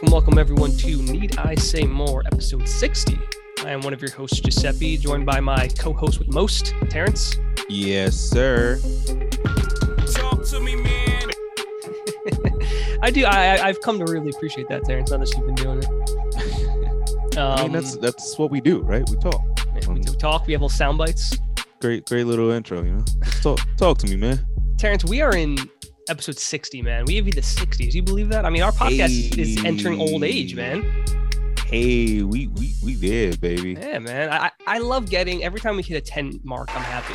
welcome, welcome everyone to Need I Say More, episode 60. I am one of your hosts, Giuseppe, joined by my co host with most, Terrence. Yes, sir. Talk to me, man. I do, I, I- I've come to really appreciate that, Terrence, now that you've been doing it. Um, I mean, that's that's what we do, right? We talk. yeah, we do talk, we have little sound bites. Great, great little intro, you know. Just Talk, talk to me, man. Terrence, we are in episode 60, man. We have hit the 60s. You believe that? I mean, our podcast is entering old age, man. Hey, we we we did, baby. Yeah, man. I, I love getting every time we hit a 10 mark, I'm happy.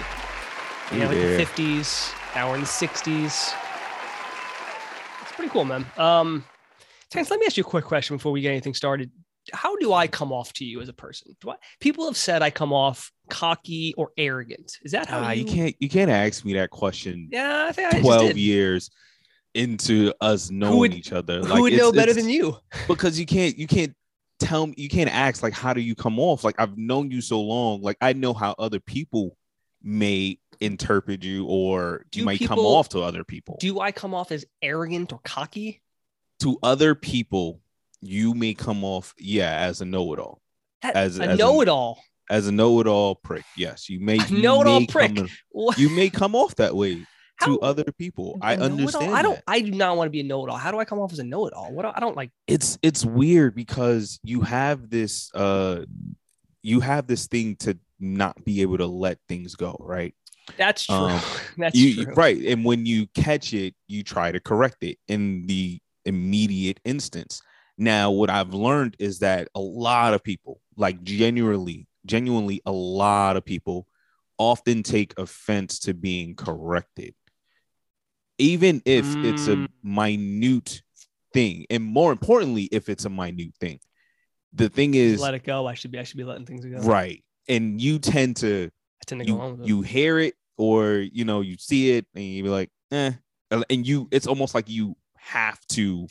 You know, We like the 50s, now we're in the 60s. It's pretty cool, man. Um, Terrence, let me ask you a quick question before we get anything started. How do I come off to you as a person? Do I, people have said I come off cocky or arrogant. Is that how Ah, you, you can't you can't ask me that question. Yeah, I think I Twelve years into us knowing would- each other, Who would know better than you? because you can't you can't tell me you can't ask like how do you come off like i've known you so long like i know how other people may interpret you or Do you might come off to other people Do I come off as arrogant or cocky? to other people you may come off yeah as a know-it-all That, As- a as know-it-all. as a know-it-all prick yes you may you know-it-all may prick. come- you may come off that way to other people I understand I don't. that. I do not want to be a know-it-all. How do I come off as a know-it-all? What? do- I don't like. it's it's weird because you have this uh you have this thing to not be able to let things go right That's true. Um, That's you true. right and when you catch it you try to correct it in the immediate instance now what i've learned is that a lot of people like genuinely genuinely a lot of people often take offense to being corrected even if it's a Mm. minute thing and more importantly if it's a minute thing the thing is Just let it go. I should be. I should be letting things go. right and you tend to I tend to go along you with it. you hear it or you know you see it and you be like eh and you it's almost like you have to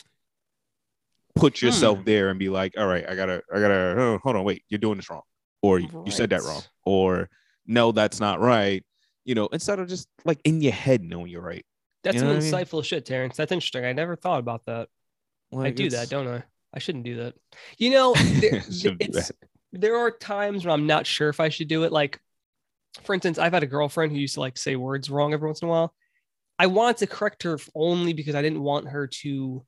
put yourself Hmm. there and be like all right i gotta i gotta oh, hold on wait you're doing this wrong or you you said that wrong or no that's not right you know instead of just like in your head knowing you're right That's you some know what I mean? insightful shit, Terrence. That's interesting. I never thought about that. I do it's- that, don't I? I shouldn't do that. You know, there, it's that. there are times when I'm not sure if I should do it. Like, for instance, I've had a girlfriend who used to like say words wrong every once in a while. I wanted to correct her only because I didn't want her to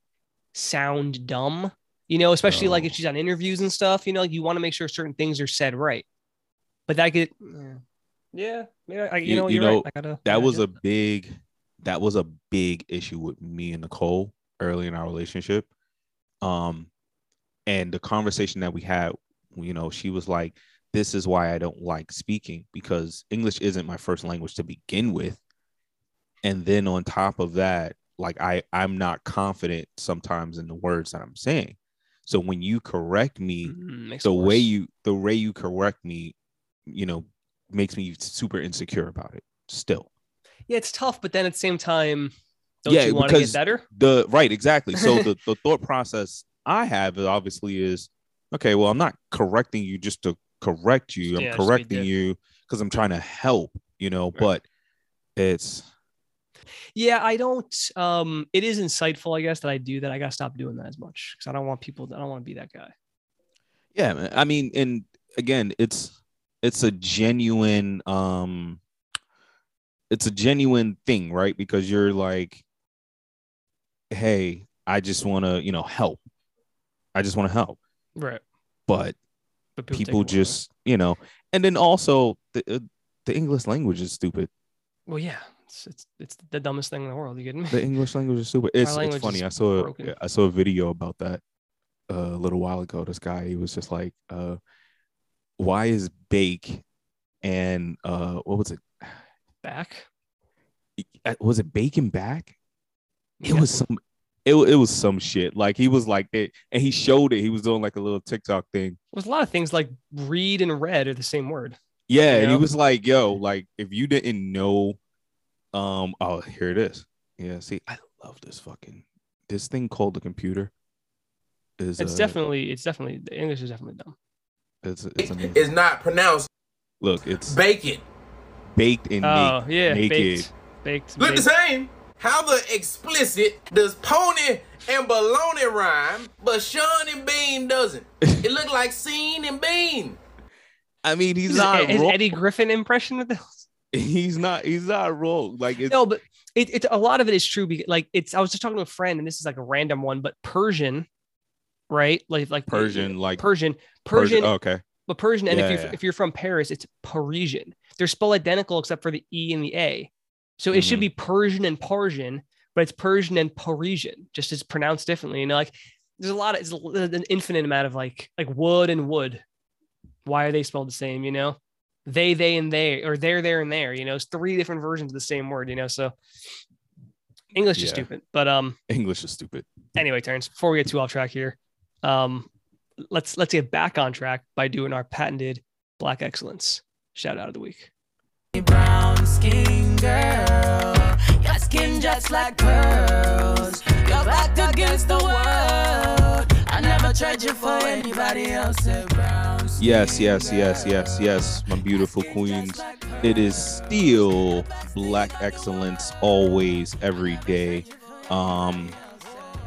sound dumb. You know, especially like if Oh. she's on interviews and stuff. You know, like you want to make sure certain things are said right. But that could, yeah, yeah. I, you You- know, you you're know, right. I gotta. that was a big that was a big issue with me and Nicole early in our relationship. Um and the conversation that we had, you know, she was like, This is why I don't like speaking because English isn't my first language to begin with. And then on top of that, like I, I'm not confident sometimes in the words that I'm saying. So when you correct me, Mm, the way you the way you correct me, you know, makes me super insecure about it still. yeah, it's tough, but then at the same time, don't Yeah, you want to get better? the right exactly so the, the thought process i have is obviously is okay well i'm not correcting you just to correct you i'm Yeah, correcting you because i'm trying to help you know Right. but it's Yeah, I don't. Um, it is insightful, I guess, that I do that. I gotta stop doing that as much because I don't want people. I don't want to be that guy. yeah i mean and again it's it's a genuine um it's a genuine thing right because you're like hey i just want to you know help i just want to help Right. but But take people just you know and then also the uh, the english language is stupid Well, yeah, it's, it's it's the dumbest thing in the world. You kidding me? the english language is stupid it's, it's funny i saw broken. a, i saw a video about that uh, a little while ago this guy he was just like uh why is bake and uh what was it Back. Was it bacon back it Yeah. was some it, it was some shit like he was like it and he showed it he was doing like a little tiktok thing There's a lot of things like read and red are the same word. Yeah, You and he was like, "Yo, like if you didn't know, um, oh here it is. Yeah, see, I love this fucking this thing called the computer. Is It's uh, definitely it's definitely the English is definitely dumb. it's it's. It's not pronounced look, it's bacon. baked in Oh naked. yeah, naked. baked, baked. Look the same. How the explicit does pony and baloney rhyme, but Sean and Bean doesn't? It look like Scene and Bean. I mean, he's Is, not is wrong. Eddie Griffin impression of this? He's not. He's not wrong. Like it's No, but it, it's a lot of it is true. Because, like it's, I was just talking to a friend, and this is like a random one, but Persian, right? Like like Persian, like Persian, Persian, oh, okay. but Persian. And if you're yeah. if you're from Paris, it's Parisian. They're spelled identical except for the e and the a. So it should Mhm. be Persian and Parsian, but it's Persian and Parisian, just it's pronounced differently. You know, like there's a lot of it's an infinite amount of like like wood and wood. Why are they spelled the same? You know, they, they, and they, or there, there, and there. You know, it's three different versions of the same word. You know, so English is stupid. But um, English is stupid. anyway, Terrence, before we get too off track here, um, let's let's get back on track by doing our patented black excellence shout out of the week. brown skin girl. Your skin just like pearls. You're back against the world. I never trade you for anybody else. Brown skin Yes, yes, yes, yes, yes, my beautiful queens. It is still black excellence always, every day. Um,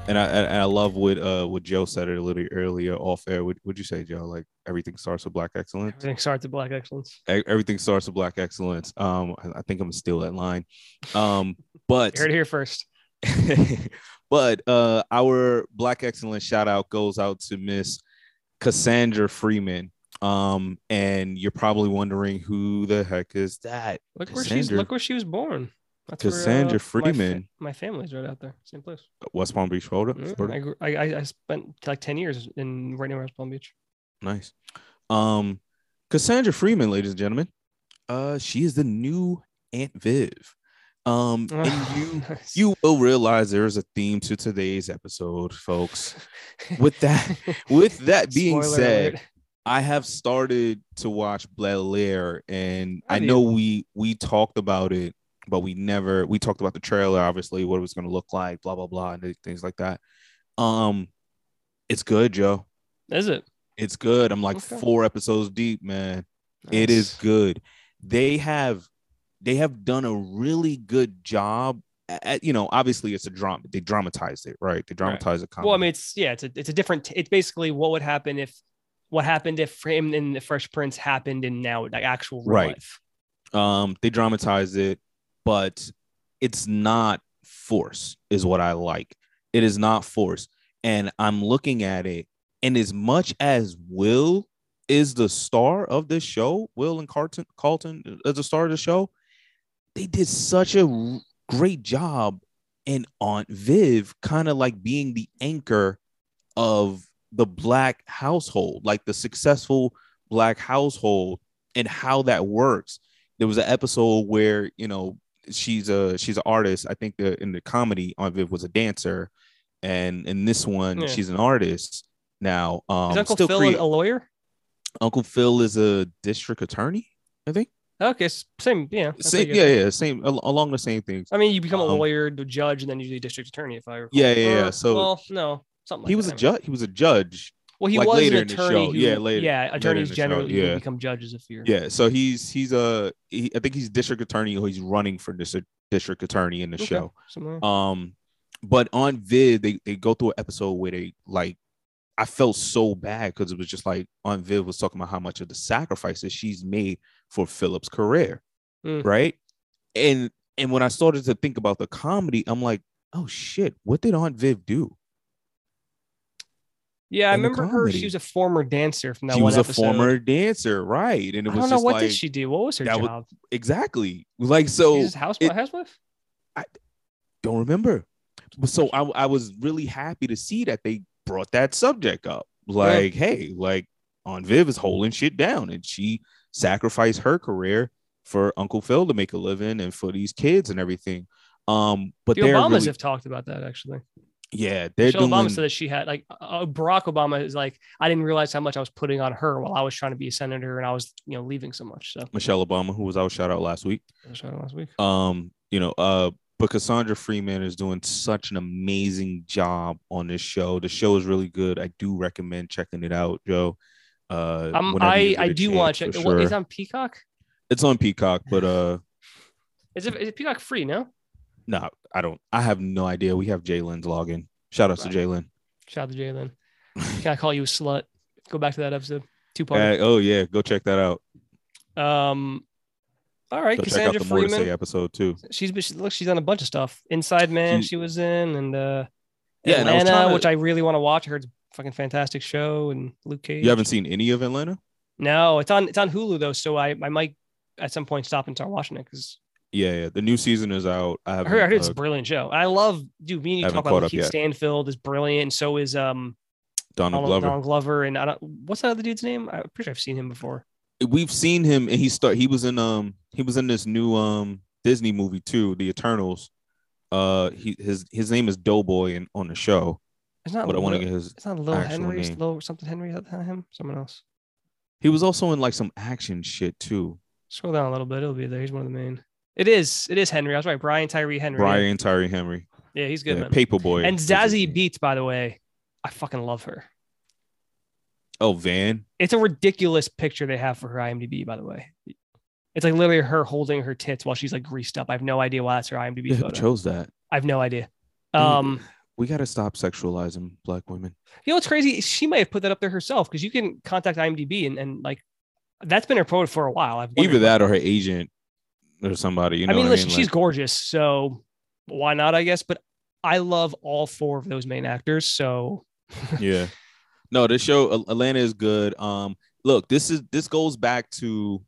and I and I love what uh what Joe said it a little earlier off air. What would you say, Joe? Like everything starts with black excellence. Everything starts with black excellence. Everything starts with black excellence. Um, I think I'm steal that line. Um, but heard here first. but uh our black excellence shout out goes out to Miss Cassandra Freeman. Um, and you're probably wondering who the heck is that? Look where she's look where she was born. That's where, Cassandra uh, my fa- Freeman. My, family's right out there, same place. West Palm Beach, Florida. Mm? I, grew, I I spent like ten years in right near West Palm Beach. Nice. Um, Cassandra Freeman, ladies and gentlemen. Uh, she is the new Aunt Viv. Um, and you Nice. you will realize there is a theme to today's episode, folks. With that, with that being Spoiler said, alert. I have started to watch Bel and I Have know we we talked about it, but we never we talked about the trailer, obviously, what it was going to look like, blah blah blah, and things like that. Um, it's good, Joe. is it? It's good. I'm like Okay. four episodes deep, man. It is good. They have they have done a really good job. At, you know, obviously it's a drama. They dramatized it, right? They dramatized it. Well, I mean, it's yeah, it's a it's a different. It's basically what would happen if what happened if him and the Fresh Prince happened in now like actual real Right. life. um they dramatize it but it's not force is what i like it is not force and i'm looking at it and as much as will is the star of this show will and carlton carlton as the star of the show they did such a great job in aunt viv kind of like being the anchor of the black household like the successful black household and how that works there was an episode where you know she's a she's an artist. I think the in the comedy Aunt Viv was a dancer, and in this one Yeah. she's an artist. Now, um, Is Uncle still Phil a lawyer? Uncle Phil is a district attorney. I think. Okay, same. Yeah. Same, yeah, yeah, same al- along the same things. I mean, you become a Um, lawyer, the judge, and then usually district attorney. If I recall. Yeah, yeah, yeah, Or- so- well, no, something. Like He was that, a judge. He was a judge. Well, he like, was later an in the attorney. show. who- Yeah, later- Yeah, attorneys show, generally yeah. become judges if you're. Yeah, so he's he's a he, I think he's district attorney or he's running for district district attorney in the Okay, show. like- Um, but Aunt Viv, they they go through an episode where they like, I felt so bad because it was just like Aunt Viv was talking about how much of the sacrifices she's made for Philip's career, Mm. right? And and when I started to think about the comedy, I'm like, oh shit, what did Aunt Viv do? Yeah, I remember her. She was a former dancer from that one. she was a episode. former dancer, right? And it I was don't know what like did she do. What was her that was- job? exactly like so. She's housewife. it- housewife. don't remember. So I, I was really happy to see that they brought that subject up. Like, hey, like Aunt Viv is holding shit down and she sacrificed her career for Uncle Phil to make a living and for these kids and everything. Um, but The Obamas really, have talked about that actually. Yeah, they're Michelle doing Obama said that she had like uh, Barack Obama is like I didn't realize how much I was putting on her while I was trying to be a senator and I was you know leaving so much. So Michelle Obama, who was our shout out last week. Was trying last week. Um, you know, uh, but Cassandra Freeman is doing such an amazing job on this show. The show is really good. I do recommend checking it out, Joe. Uh, Um, I I do watch it. Sure. it on Peacock? It's on Peacock, but uh, Is it is it Peacock free? No. No, I don't. I have no idea. We have Jalen's login. Shout out Right. to Jalen. Shout out to Jalen. Can I call you a slut? Go back to that episode. Two part. Uh, oh yeah, go check that out. Um. All right, Go Cassandra the more to say Freeman. episode too. She's been- she, look. She's done a bunch of stuff. Inside Man, She- she was in, and uh, Yeah, and I Atlanta, to- which I really want to watch. I heard it's a fucking fantastic show, and Luke Cage. You haven't seen any of Atlanta? No, it's on it's on Hulu though, so I I might at some point stop and start watching it because Yeah, yeah. The new season is out. I I have. heard, it's a brilliant show. I love dude. Me and you talk about Keith. Stanfield is brilliant, and so is um Donald Glover. Donald Glover, and I don't what's that other dude's name? I'm pretty sure I've seen him before. We've seen him, and he start. He was in um. He was in this new um Disney movie too, The Eternals. Uh, he his his name is Doughboy in, on the show, It's not. but I want to get his. It's not Lil Henry. It's. Lil something Henry. Is that him? Someone else. He was also in like some action shit too. Scroll down a little bit. It'll be there. He's one of the main. It is. It is Henry. I was right. Brian Tyree Henry. Brian Tyree Henry, Yeah, he's good, yeah, man. Paper Boi, and Zazie. Beetz, by the way, I fucking love her. Oh, Van. It's a ridiculous picture they have for her IMDb, by the way. It's like literally her holding her tits while she's like greased up. I have no idea why that's her IMDb Who photo. chose that? I have no idea. Um, We got to stop sexualizing black women. you know what's crazy? She might have put that up there herself because you can contact IMDb and, and like that's been her photo for a while. I've Either that or her agent or somebody. You know I mean, listen, I mean? she's Like, gorgeous, so why not? I guess. But I love all four of those main actors. So yeah. No, this show Atlanta is good. Um, look, this is this goes back to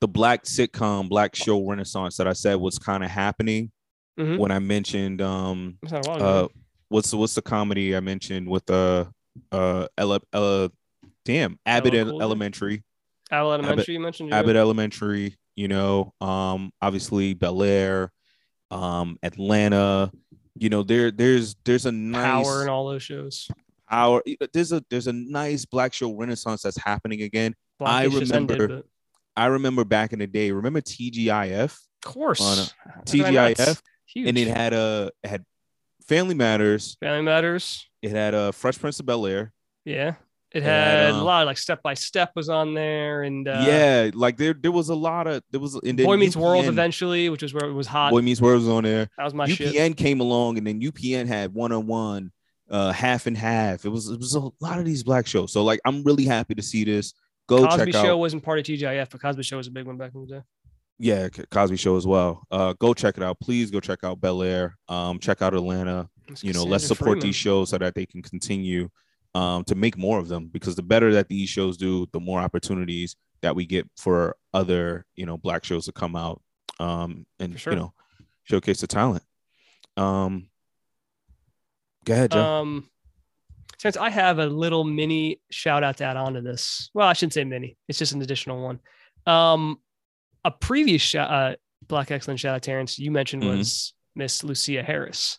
the black sitcom, black show renaissance that I said was kind of happening Mhm. when I mentioned um it's not a while ago. uh what's the what's the comedy I mentioned with uh uh Ella Ella damn Abbott Ella? Elementary. Owl Elementary, you mentioned. yeah. Abbott Elementary, you know, um, obviously Bel Air, um, Atlanta, you know, there there's there's a nice Power and all those shows. power. There's a there's a nice black show renaissance that's happening again. I just ended, remember but- I remember back in the day. Remember TGIF, of course, a- I not? TGIF, Huge. and it had a it had Family Matters. Family Matters. It had a Fresh Prince of Bel Air. Yeah, it had had, a um, lot of like Step by Step was on there, and uh, yeah, like there there was a lot of there was. And Boy Meets World eventually, which was where it was hot. Boy Meets World was on there. that was my shit. UPN shit. came along, and then UPN had one on one, uh, half and half. It was it was a lot of these black shows. So like, I'm really happy to see this. Go Cosby Show out, wasn't part of TGIF, but Cosby Show was a big one back in the day. yeah, Cosby Show as well. Uh, go check it out. Please go check out Bel Air. Um, check out Atlanta. It's You know, let's support Freeman. these shows so that they can continue um to make more of them. Because the better that these shows do, the more opportunities that we get for other you know black shows to come out um and sure. you know showcase the talent. Um, go ahead, Joe. Um, since I have a little mini shout out to add on to this. Well, I shouldn't say mini. It's just an additional one. Um, a previous shout, uh, Black Excellent shout out, Terrence, you mentioned Mhm. was Miss Lusia Harris.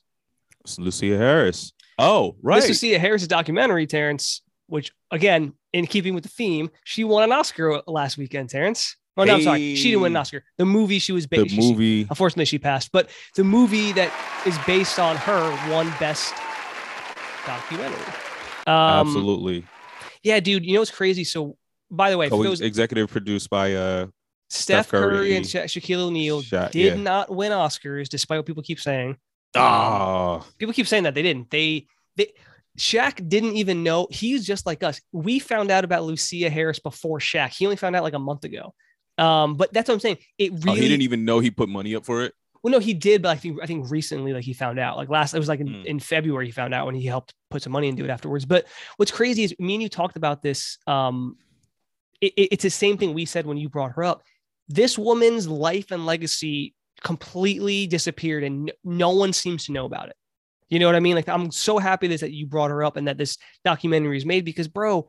It's Lusia Harris. Oh, right. Miss Lusia Harris' documentary, Terrence, which again, in keeping with the theme, she won an Oscar last weekend, Terrence. Oh, no, I'm sorry. She didn't win an Oscar. The movie she was based. the movie. Unfortunately, she passed, but the movie that is based on her won Best Documentary. Um, Absolutely. Yeah, dude. You know what's crazy? So, by the way, Oh, those executive produced by uh Steph Steph Curry Curry and Sha- Shaquille O'Neal Sha- did yeah. not win Oscars, despite what people keep saying. Ah People keep saying that they didn't. They they Shaq didn't even know. He's just like us. We found out about Lusia Harris before Shaq. He only found out like a month ago. Um, but that's what I'm saying. It oh, really he didn't even know he put money up for it. Well, no, he did, but I think I think recently, like he found out. Like last, it was like in, Mm. in February, he found out when he helped put some money into it afterwards. But what's crazy is me and you talked about this. Um, it, it- it's the same thing we said when you brought her up. This woman's life and legacy completely disappeared, and no one seems to know about it. You know what I mean? Like I'm so happy that, that you brought her up and that this documentary is made because, bro,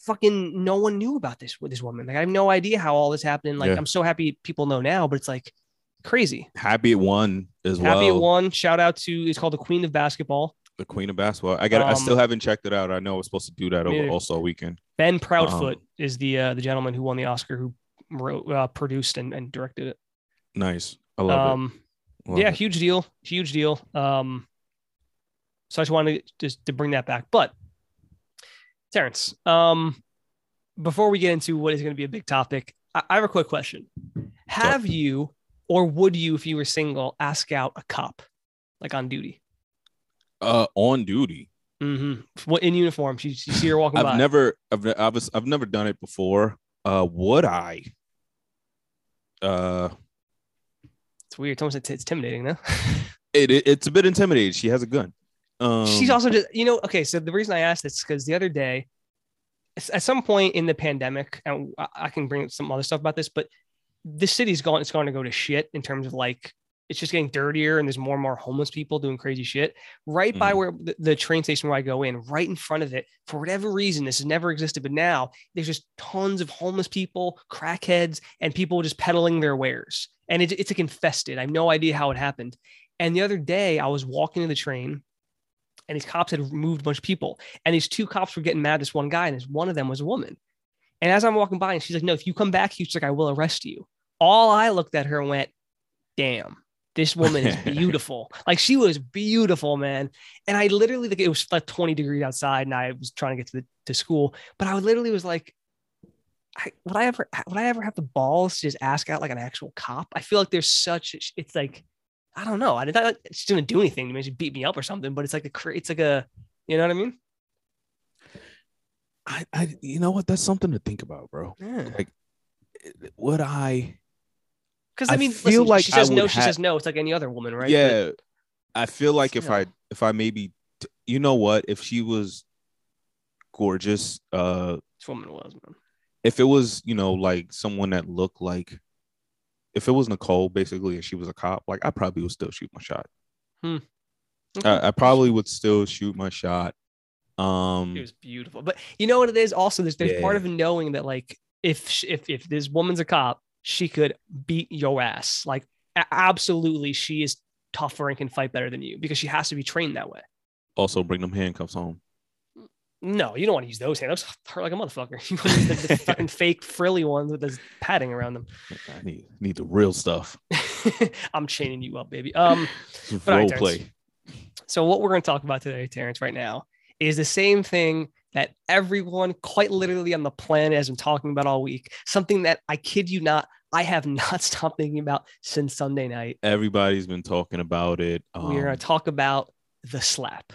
fucking no one knew about this with this woman. Like I have no idea how all this happened. Like Yeah. I'm so happy people know now, but it's like crazy. Happy it won as Happy well. it won. Shout out to it's called the Queen of Basketball. The Queen of Basketball. I got. I Um, still haven't checked it out. I know I was supposed to do that over also weekend. Ben Proudfoot Um, is the uh, the gentleman who won the Oscar, who wrote, uh, produced, and, and directed it. Nice. I love um, it. Love yeah, it. huge deal, huge deal. Um, so I just wanted to, just to bring that back. But Terrence, um, before we get into what is going to be a big topic, I, I have a quick question. Have you or would you, if you were single, ask out a cop, like on duty? Uh, on duty. Mm-hmm. What In uniform, you, you see her walking I've by. never, I've, ne- I've, I've never done it before. Uh, would I? Uh, it's weird. It's almost it's intimidating, though. it, it it's a bit intimidating. She has a gun. Um, She's also just, you know, okay. So the reason I asked this because the other day, at some point in the pandemic, and I- I can bring up some other stuff about this, but the city's gone, it's going to go to shit in terms of like, it's just getting dirtier and there's more and more homeless people doing crazy shit. Right by Mhm. where the, the train station where I go in, right in front of it, for whatever reason, this has never existed, but now there's just tons of homeless people, crackheads, and people just peddling their wares. And it, it's like infested. I have no idea how it happened. And the other day, I was walking to the train and these cops had moved a bunch of people. And these two cops were getting mad at this one guy, and this one of them was a woman. And as I'm walking by, and she's like, "No, if you come back, she's like, I will arrest you." All I looked at her and went, "Damn, this woman is beautiful. like she was beautiful, man." And I literally like it was like 20 degrees outside, and I was trying to get to the to school, but I literally was like. I, would I ever would I ever have the balls to just ask out like an actual cop? I feel like there's such it's like I don't know. I did not she's gonna do anything to me. She beat me up or something, but it's like a cra- it's like a you know what I mean? I, I, you know what? That's something to think about, bro. Yeah. Like, would I? Because I I mean, feel listen, like she says no. She ha- says no. It's like any other woman, right? But Yeah, I feel like if I if I maybe t- you know what if she was gorgeous, uh, this woman was man. if it was you know like someone that looked like if it was Nicole basically and she was a cop, like I probably would still shoot my shot. Okay. I, I probably would still shoot my shot. Um, It was beautiful, but you know what it is. Also, there's there's part of knowing that like if if if this woman's a cop, she could beat your ass. Like absolutely, she is tougher and can fight better than you because she has to be trained that way. also bring them handcuffs home. No, you don't want to use those handcuffs. Hurt like a motherfucker. You want to use the, the fucking fake frilly ones with this padding around them. I need need the real stuff. I'm chaining you up, baby. Um. Role right, play. So what we're going to talk about today, Terrence, right now, is the same thing that everyone, quite literally on the planet, has been talking about all week. Something that I kid you not, I have not stopped thinking about since Sunday night. Everybody's been talking about it. Um, We're going to talk about the slap.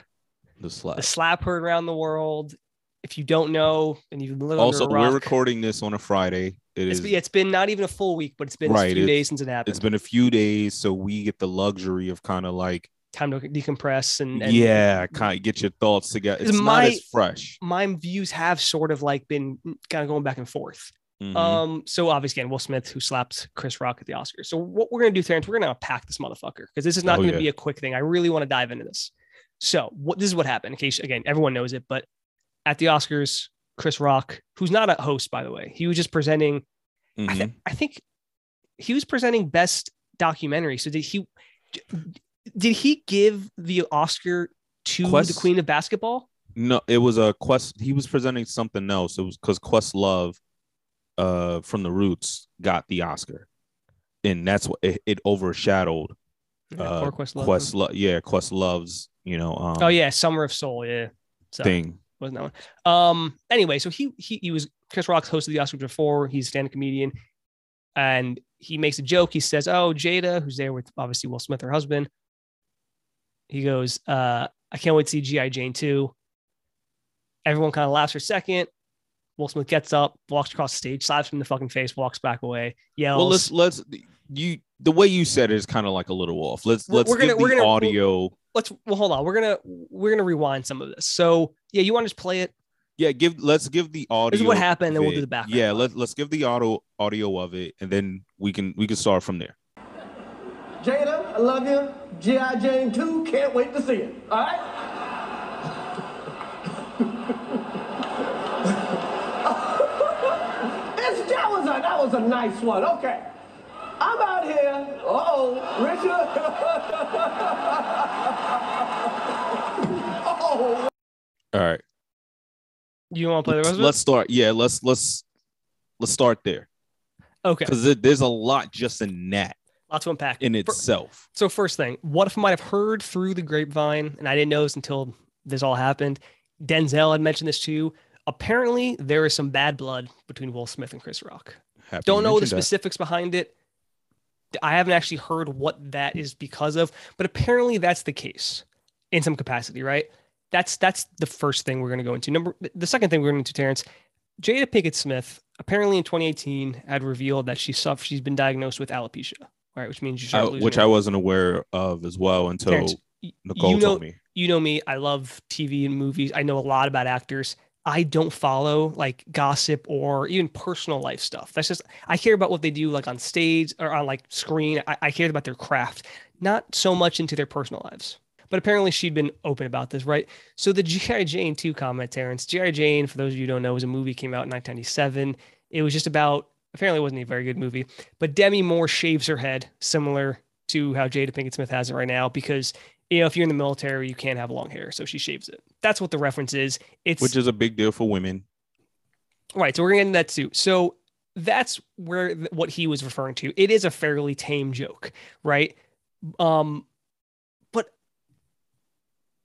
the slap. The slap heard around the world. If you don't know, and you've lived Also, under a we're recording this on a Friday. It it's, is. been- it's been not even a full week, but it's been a few days since it happened. It's been a few days, so we get the luxury of kind of like, time to decompress and, and yeah, kind of get your thoughts together. It's Is not my- as fresh. my views have sort of like been kind of going back and forth. Mhm. Um, so obviously, again, Will Smith who slapped Chris Rock at the Oscars. So what we're gonna do, Terrence, we're gonna unpack this motherfucker because this is not Oh, gonna yeah. be a quick thing. I really want to dive into this. So what this is what happened. In case again, everyone knows it, but at the Oscars, Chris Rock, who's not a host by the way, he was just presenting. I, Mhm. th- I think he was presenting best documentary. So did he? Did he give the Oscar to Quest- the Queen of Basketball? No, it was a quest. He was presenting something else. It was because Questlove, uh, from the Roots, got the Oscar, and that's what it, it overshadowed. Yeah, Uh, poor Questlove. Questlove, yeah, Questlove's, you know, um, Oh yeah, Summer of Soul. Yeah. So, thing. wasn't that one. Um. Anyway, so he he he was Chris Rock's hosted the Oscars before. He's a stand-up comedian, and he makes a joke. He says, "Oh, Jada, who's there with obviously Will Smith, her husband." He goes, uh, "I can't wait to see GI Jane 2. Everyone kind of laughs for a second. Will Smith gets up, walks across the stage, slaps him in the fucking face, walks back away, yells. Well, let's let's you the way you said it is kind of like a little off. Let's let's we're gonna- give we're the gonna- audio. let's well hold on. We're gonna we're gonna rewind some of this. So yeah, you want to just play it? Yeah, give let's give the audio. This is what happened, and of we'll do the background. Yeah, let's let's give the audio audio of it, and then we can we can start from there. Jada, I love you. G.I. Jane 2, can't wait to see it. All right? That, was a, that was a nice one. Okay. I'm out here. Uh-oh, Richard. oh, All right, You want to play the rest of it? let's start. Yeah, let's let's let's start there Okay, because there's a lot just in that lots to unpack. in itself. So first thing, what if I might have heard through the grapevine, and I didn't know this until this all happened? Denzel had mentioned this too. Apparently, there is some bad blood between Will Smith and Chris Rock. Happy Don't know the mentioned that. specifics behind it. I haven't actually heard what that is because of, but apparently that's the case in some capacity, right? That's that's the first thing we're going to go into. Number the second thing we're going to Terrence, Jada Pinkett Smith apparently in 2018 had revealed that she suffered she's been diagnosed with alopecia, right? Which means you I- start losing which hair. I wasn't aware of as well until Terrence, Nicole you know, told me. you know me. I love TV and movies. I know a lot about actors. I don't follow like gossip or even personal life stuff. That's just I care about what they do like on stage or on like screen. I, I care about their craft, not so much into their personal lives. But apparently she'd been open about this, right? So the G.I. Jane 2 comment, Terrence. G.I. Jane, for those of you who don't know, was a movie came out in 1997. It was just about apparently it wasn't a very good movie, but Demi Moore shaves her head, similar to how Jada Pinkett Smith has it right now, because you know, if you're in the military, you can't have long hair. So she shaves it. That's what the reference is. It's Which is a big deal for women. right. So we're gonna getting that too. So that's where what he was referring to. It is a fairly tame joke, right? Um, but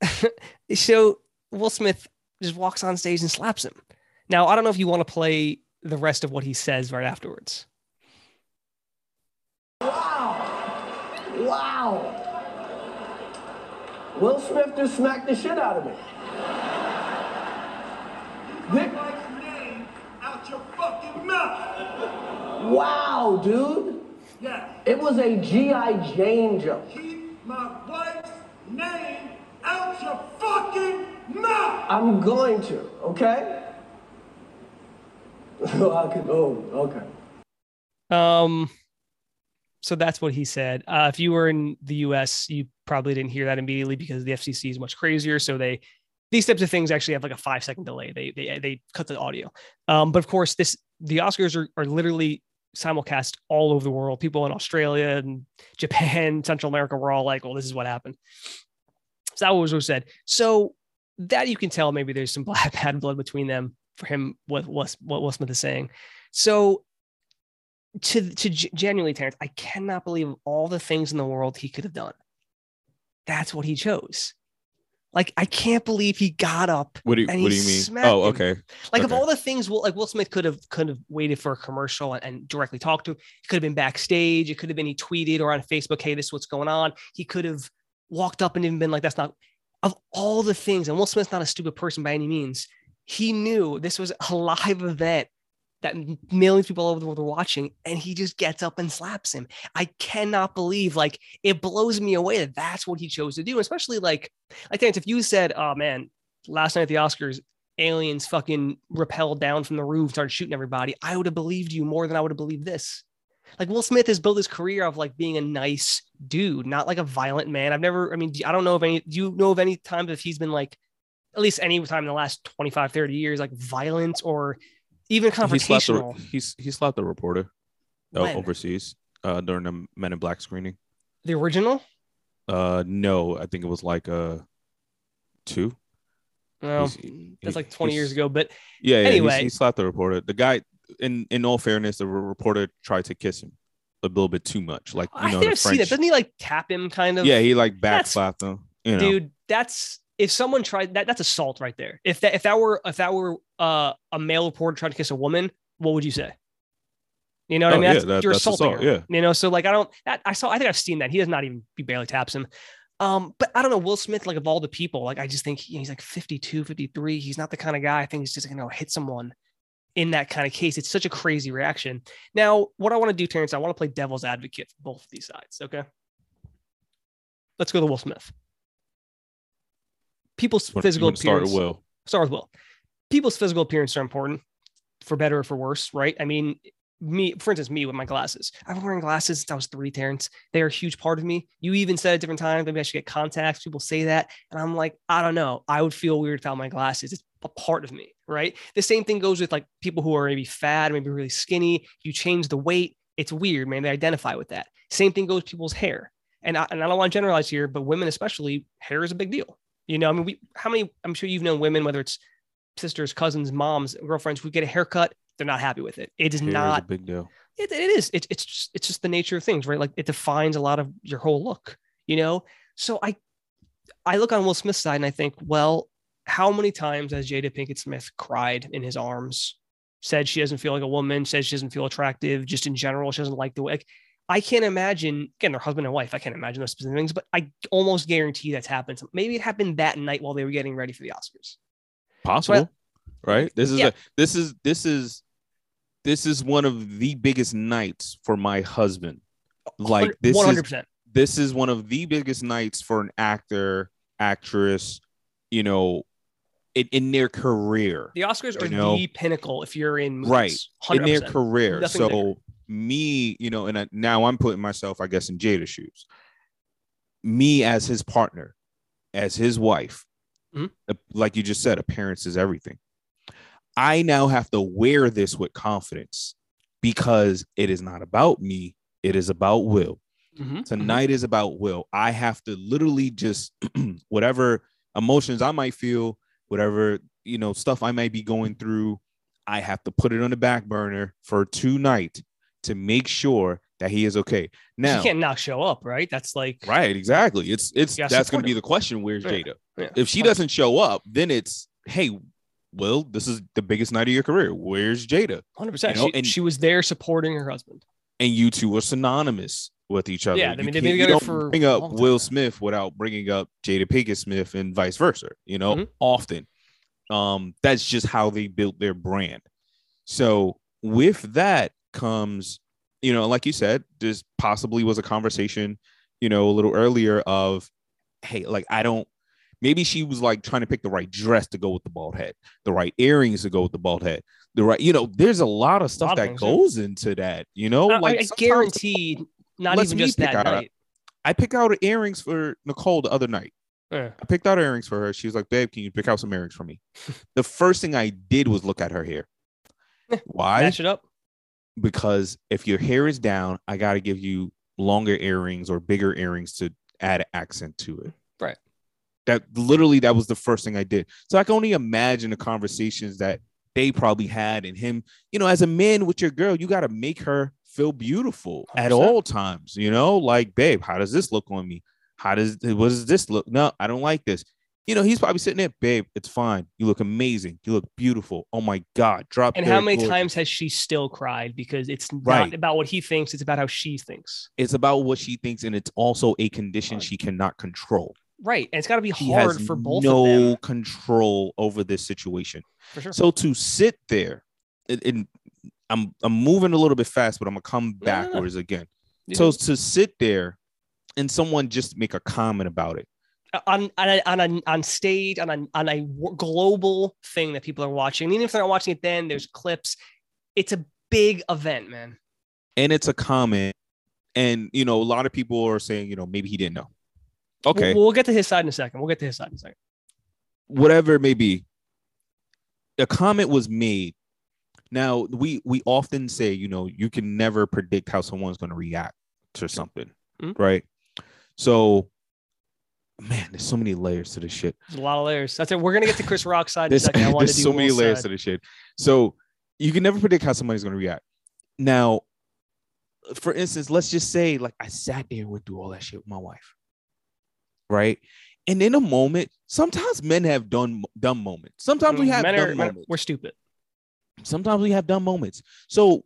so Will Smith just walks on stage and slaps him. Now I don't know if you want to play the rest of what he says right afterwards. Wow. Wow. Will Smith just smacked the shit out of me. Nick- wife's name out your fucking mouth. Wow, dude. Yeah. It was a G.I. Jane joke. Keep my wife's name out your fucking mouth. I'm going to, okay? I could, oh, okay. Um, so that's what he said. Uh, if you were in the U.S., you probably didn't hear that immediately because the FCC is much crazier. So they these types of things actually have like a five second delay. They they they cut the audio. Um, but of course, this the Oscars are are literally simulcast all over the world. People in Australia and Japan, Central America were all like, "Well, this is what happened." So that was what was said. So that you can tell maybe there's some bad bad blood between them for him. What what what Will Smith is saying. So to to genuinely Terrence, I cannot believe all the things in the world he could have done. That's what he chose. Like I can't believe he got up. What do you, And what do you mean? Oh, him. okay. Like of all the things, Will, like Will Smith could have could have waited for a commercial and, and directly talked to. Him. He could have been backstage. It could have been he tweeted or on Facebook, "Hey, this is what's going on." He could have walked up and even been like, "That's not." Of all the things, and Will Smith's not a stupid person by any means. He knew this was a live event that millions of people all over the world were watching, and he just gets up and slaps him. I cannot believe, like, it blows me away that that's what he chose to do. Especially like, like Terrence, if you said, "Oh man, last night at the Oscars, aliens fucking rappelled down from the roof, started shooting everybody," I would have believed you more than I would have believed this. Like Will Smith has built his career of like being a nice dude, not like a violent man. I've never, I mean, I don't know of any, do you know of any times if he's been like, at least any time in the last 25, 30 years, like violence or even He slapped, the, confrontational? he slapped the reporter uh, overseas uh, during the Men in Black screening. The original? Uh, no, I think it was like uh, two. Well, He's- that's like 20 years ago, but Yeah, yeah. Anyway. he, he slapped the reporter. The guy, in in all fairness, the reporter tried to kiss him a little bit too much. Like you I know, think the I've seen it. Doesn't he like tap him kind of? Yeah, he like backslapped him. You know, dude that's if someone tried that that's assault right there. If that if that were if that were uh, a male reporter trying to kiss a woman what would you say? You know what Oh, i mean? yeah, that's, that- you're that's assaulting assault, her. yeah. you know so like i don't that i saw i think i've seen that. He does not even he barely taps him. Um but i don't know will smith like of all the people like i just think you know, he's like 52 53 he's not the kind of guy i think he's just gonna hit someone in that kind of case. It's such a crazy reaction. Now what i want to do terrence i want to play devil's advocate for both of these sides okay? Let's go to will smith people's When- physical when it started appearance well. start with Will. People's physical appearance are important, for better or for worse, right? I mean, me, for instance, me with my glasses. I've been wearing glasses since I was three, Terrence. They are a huge part of me. You even said at different times, maybe I should get contacts. People say that. And I'm like, I don't know. I would feel weird without my glasses. It's a part of me, right? The same thing goes with like people who are maybe fat, maybe really skinny. You change the weight. It's weird, man. They identify with that. Same thing goes with people's hair. And I, and I don't want to generalize here, but women especially, hair is a big deal. You know, I mean, we how many? I'm sure you've known women, whether it's sisters, cousins, moms, girlfriends, who get a haircut, they're not happy with it. It is Hair is a not. big deal. It, it is. It, it's just, it's just the nature of things, right? Like it defines a lot of your whole look. You know. So I, I look on Will Smith's side and I think, well, how many times has Jada Pinkett Smith cried in his arms, said she doesn't feel like a woman, says she doesn't feel attractive, just in general, she doesn't like the way. Like, I can't imagine again they're husband and wife. I can't imagine those specific things, but I almost guarantee that's happened. Maybe it happened that night while they were getting ready for the Oscars. Possible, right? This is Yeah. a this is this is this is one of the biggest nights for my husband. Like this is hundred percent. this is one of the biggest nights for an actor, actress, you know, in, in their career. The Oscars are know? the pinnacle if you're in movies. Right. in their career. Nothing so bigger. Me, you know, and I, now I'm putting myself, I guess, in Jada's shoes. Me as his partner, as his wife, Mhm. uh, like you just said, appearance is everything. I now have to wear this with confidence because it is not about me. It is about Will. Mhm. Tonight is about Will. I have to literally just whatever emotions I might feel, whatever you know stuff I might be going through, I have to put it on the back burner for tonight to make sure that he is okay. Now, she can't not show up, right? That's like right? Exactly. It's it's that's going to be the question. Where's Yeah. Jada? yeah. If she doesn't show up, then it's hey, Will, this is the biggest night of your career. Where's Jada? hundred percent. you know, She, and- she was there supporting her husband. and you two are synonymous with each other. Yeah, I You mean, they've been together for bring up Will. Smith without bringing up Jada Pinkett Smith and vice versa. You know, Mhm. often. Um, that's just how they built their brand. So with that comes, you know, like you said, this possibly was a conversation, you know, a little earlier of, hey, like I don't. Maybe she was like trying to pick the right dress to go with the bald head, the right earrings to go with the bald head, the right, you know, there's a lot of stuff lot that goes into that, you know, I- like I, sometimes guarantee not even just that out- night. I picked out earrings for Nicole the other night. Yeah. I picked out earrings for her. She was like, "Babe, can you pick out some earrings for me?" the first thing I did was look at her hair. Why? Match it up. Because if your hair is down, I got to give you longer earrings or bigger earrings to add accent to it. Right. That literally that was the first thing I did. So I can only imagine the conversations that they probably had and him, you know, as a man with your girl, you got to make her feel beautiful at 100%. all times, you know, like, babe, how does this look on me? How does what does this look? No, I don't like this. You know, he's probably sitting there, babe, it's fine. You look amazing. You look beautiful. Oh my God. Drop And how many gorgeous. times has she still cried because it's not Right. about what he thinks, it's about how she thinks. it's about what she thinks, and it's also a condition Right. she cannot control. Right. And it's got to be She hard for both no of them. control over this situation. For sure. So to sit there, and, I'm I'm moving a little bit fast, but I'm gonna come No, no, no. backwards again. You So to sit there and someone just make a comment about it. On on a, on, a, on stage on a on a global thing that people are watching, even if they're not watching it, then there's clips. It's a big event, man. and it's a comment and you know a lot of people are saying you know maybe he didn't know We'll- okay we'll, get to his side in a second. We'll get to his side in a second. whatever it may be a comment was made now we we often say you know you can never predict how someone's going to react to something Mhm. right so man there's so many layers to this shit There's a lot of layers. That's it. We're gonna get to Chris Rock's side in a there's, second. I there's to do so many layers side. to this shit so you can never predict how somebody's to react now for instance let's just say like i sat there and went through all that shit with my wife right and in a moment sometimes men have done dumb moments sometimes we Mm, have men dumb are, men moments we're stupid. sometimes we have dumb moments so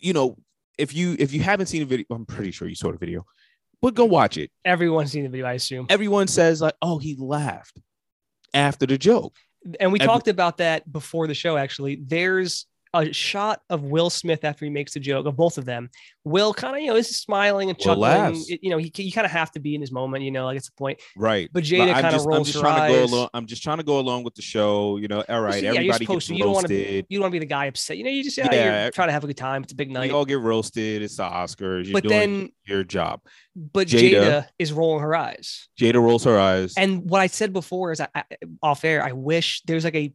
you know if you if you haven't seen a video i'm pretty sure you saw the video but go watch it Everyone's seen the video, I assume. everyone says like oh he laughed after the joke And we every- talked about that before the show. Actually, there's a shot of Will Smith after he makes a joke of both of them. Will kind of, you know, is smiling and chuckling. laughs. It- you know, he you kind of have to be in his moment. You know, like it's a point. Right. But Jada I'm kinda just, I'm just her trying to go along. I'm just trying to go along with the show. You know, all right, yeah, everybody gets to. You don't wanna be- roasted. You don't want to be the guy upset. You know, you just yeah, Yeah. you're trying to have a good time. It's a big night. all get roasted. It's the Oscars. You're But doing then, your job. but Jada, Jada- is rolling her eyes. Jada rolls her eyes. And what I said before is, I, I, off air, I wish there's like a,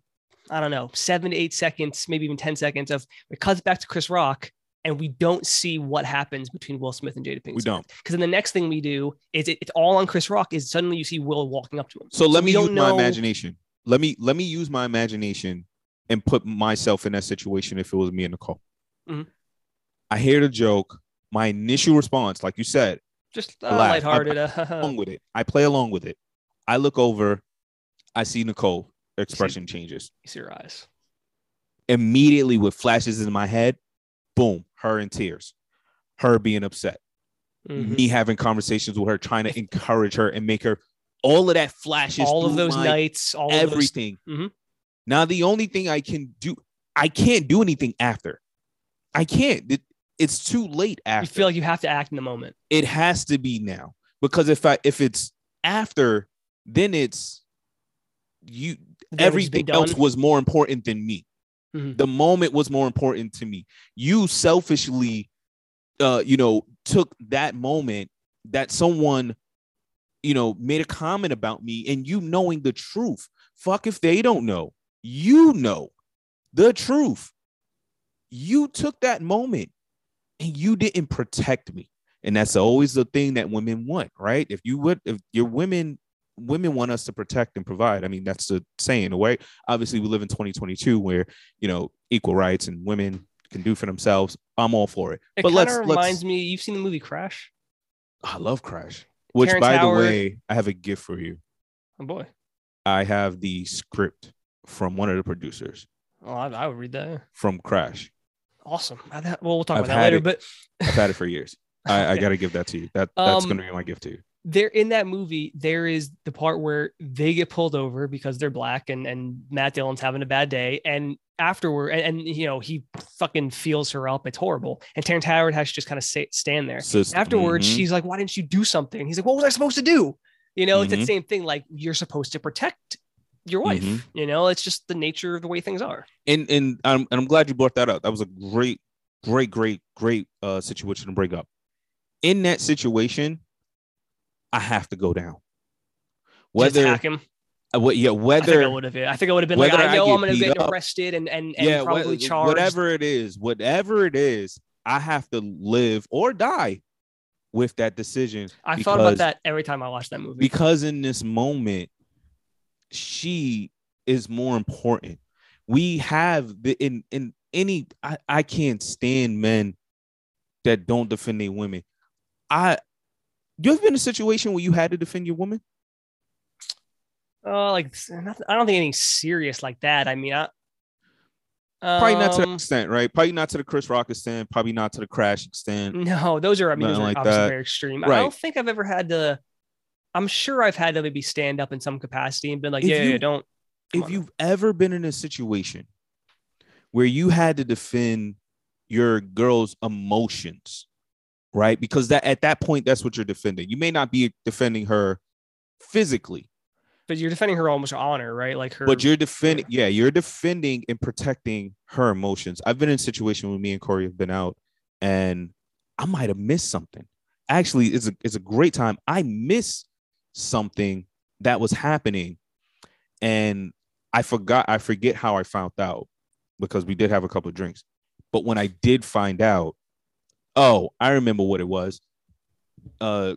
I don't know, seven to eight seconds, maybe even ten seconds of it cuts back to Chris Rock, and we don't see what happens between Will Smith and Jada Pinkett. We don't. because then the next thing we do is it, it's all on Chris Rock. Is suddenly you see Will walking up to him. so let me use don't my imagination. Let me let me use my imagination and put myself in that situation if it was me and Nicole. Mhm. I hear the joke. My initial response, like you said, Just I uh, lighthearted. along Uh, with it. I play along with it. I look over. I see Nicole. Expression changes. you see your eyes. immediately with flashes in my head, boom, her in tears. her being upset, Mhm. me having conversations with her, trying to encourage her and make her all of that flashes all of those my- nights, all of those. everything. Mhm. Now the only thing I can do, I can't do anything after. I can't. It- it's too late You after. feel like you have to act in the moment. it has to be now because if I if it's after, then it's you. The damage has been Everything else was more important than me. Mhm. The moment was more important to me. You selfishly, uh, you know, took that moment that someone, you know, made a comment about me, and you knowing the truth. Fuck if they don't know. You know the truth. You took that moment and you didn't protect me. And that's always the thing that women want, right? If you would, if your women, women want us to protect and provide. I mean, that's the saying, right? Obviously, we live in 2022 where you know equal rights and women can do for themselves. I'm all for it. It but let's of let's. reminds me. You've seen the movie Crash? I love Crash. Which, Terrence by Howard- the way, I have a gift for you. Oh boy. I have the script from one of the producers Oh, I, I would read that. from Crash. Awesome. I, that, well, we'll talk I've about that later. it. But I've had it for years. I, I got to give that to you. That that's Um, going to be my gift to you. There in that movie, there is the part where they get pulled over because they're black and and Matt Dillon's having a bad day. And afterward, and, and you know, he fucking feels her up. It's horrible. And Terrence Howard has to just kind of say, stand there. Sis- Afterwards, mhm. she's like, Why didn't you do something? He's like, What was I supposed to do? You know, it's Mhm. the same thing. Like, you're supposed to protect your wife. Mhm. You know, it's just the nature of the way things are. and and I'm and I'm glad you brought that up. That was a great, great, great, great uh situation to bring up. In that situation, I have to go down. just Whether hack him. uh, what yeah, I think I would have. I think I would have been like, I I know get I'm going to get up- arrested and and, and yeah, probably wha- charged. whatever it is, whatever it is, I have to live or die with that decision. I thought about that every time I watched that movie. because in this moment she is more important we have the in in any i, I can't stand men that don't defend their women i you ever been in a situation where you had to defend your woman Oh, like nothing, I don't think anything serious like that. I mean, I, probably not to that um, extent right probably not to the chris rock extent probably not to the crash extent No, those are. I mean, those are like obviously that. very extreme. I don't think I've ever had to. I'm sure I've had to maybe stand up in some capacity and been like, If yeah, yeah, you- don't. If on. you've ever been in a situation where you had to defend your girl's emotions, right? Because that at that point, that's what you're defending. You may not be defending her physically, But you're defending her almost honor, right? Like her. but you're defending, yeah, you're defending and protecting her emotions. I've been in a situation where me and Corey have been out, and I might have missed something. Actually, it's a it's a great time. I missed something that was happening, and I forgot. I forget how I found out because we did have a couple of drinks. But when I did find out, oh, I remember what it was. Uh,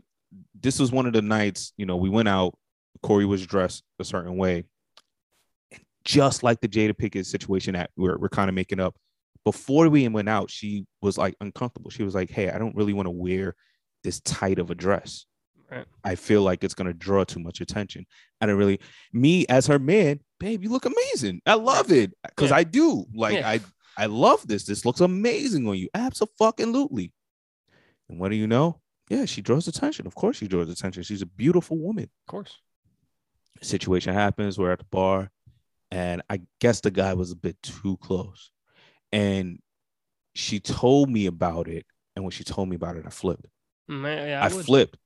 this was one of the nights. You know, we went out. Corey was dressed a certain way, And just like the Jada Pinkett situation that we're, we're kind of making up. Before we went out, she was like uncomfortable. She was like, Hey, I don't really want to wear this tight of a dress. Right. I feel like it's gonna draw too much attention. I don't really me as her man, babe, you look amazing. I love it. Cause Yeah. I do. Like Yeah. I I love this. This looks amazing on you. Absolutely. And what do you know? Yeah, she draws attention. Of course she draws attention. She's a beautiful woman of course. situation happens. We're at the bar, and I guess the guy was a bit too close. And she told me about it. And when she told me about it, I flipped. Mm, yeah, I, I, flipped.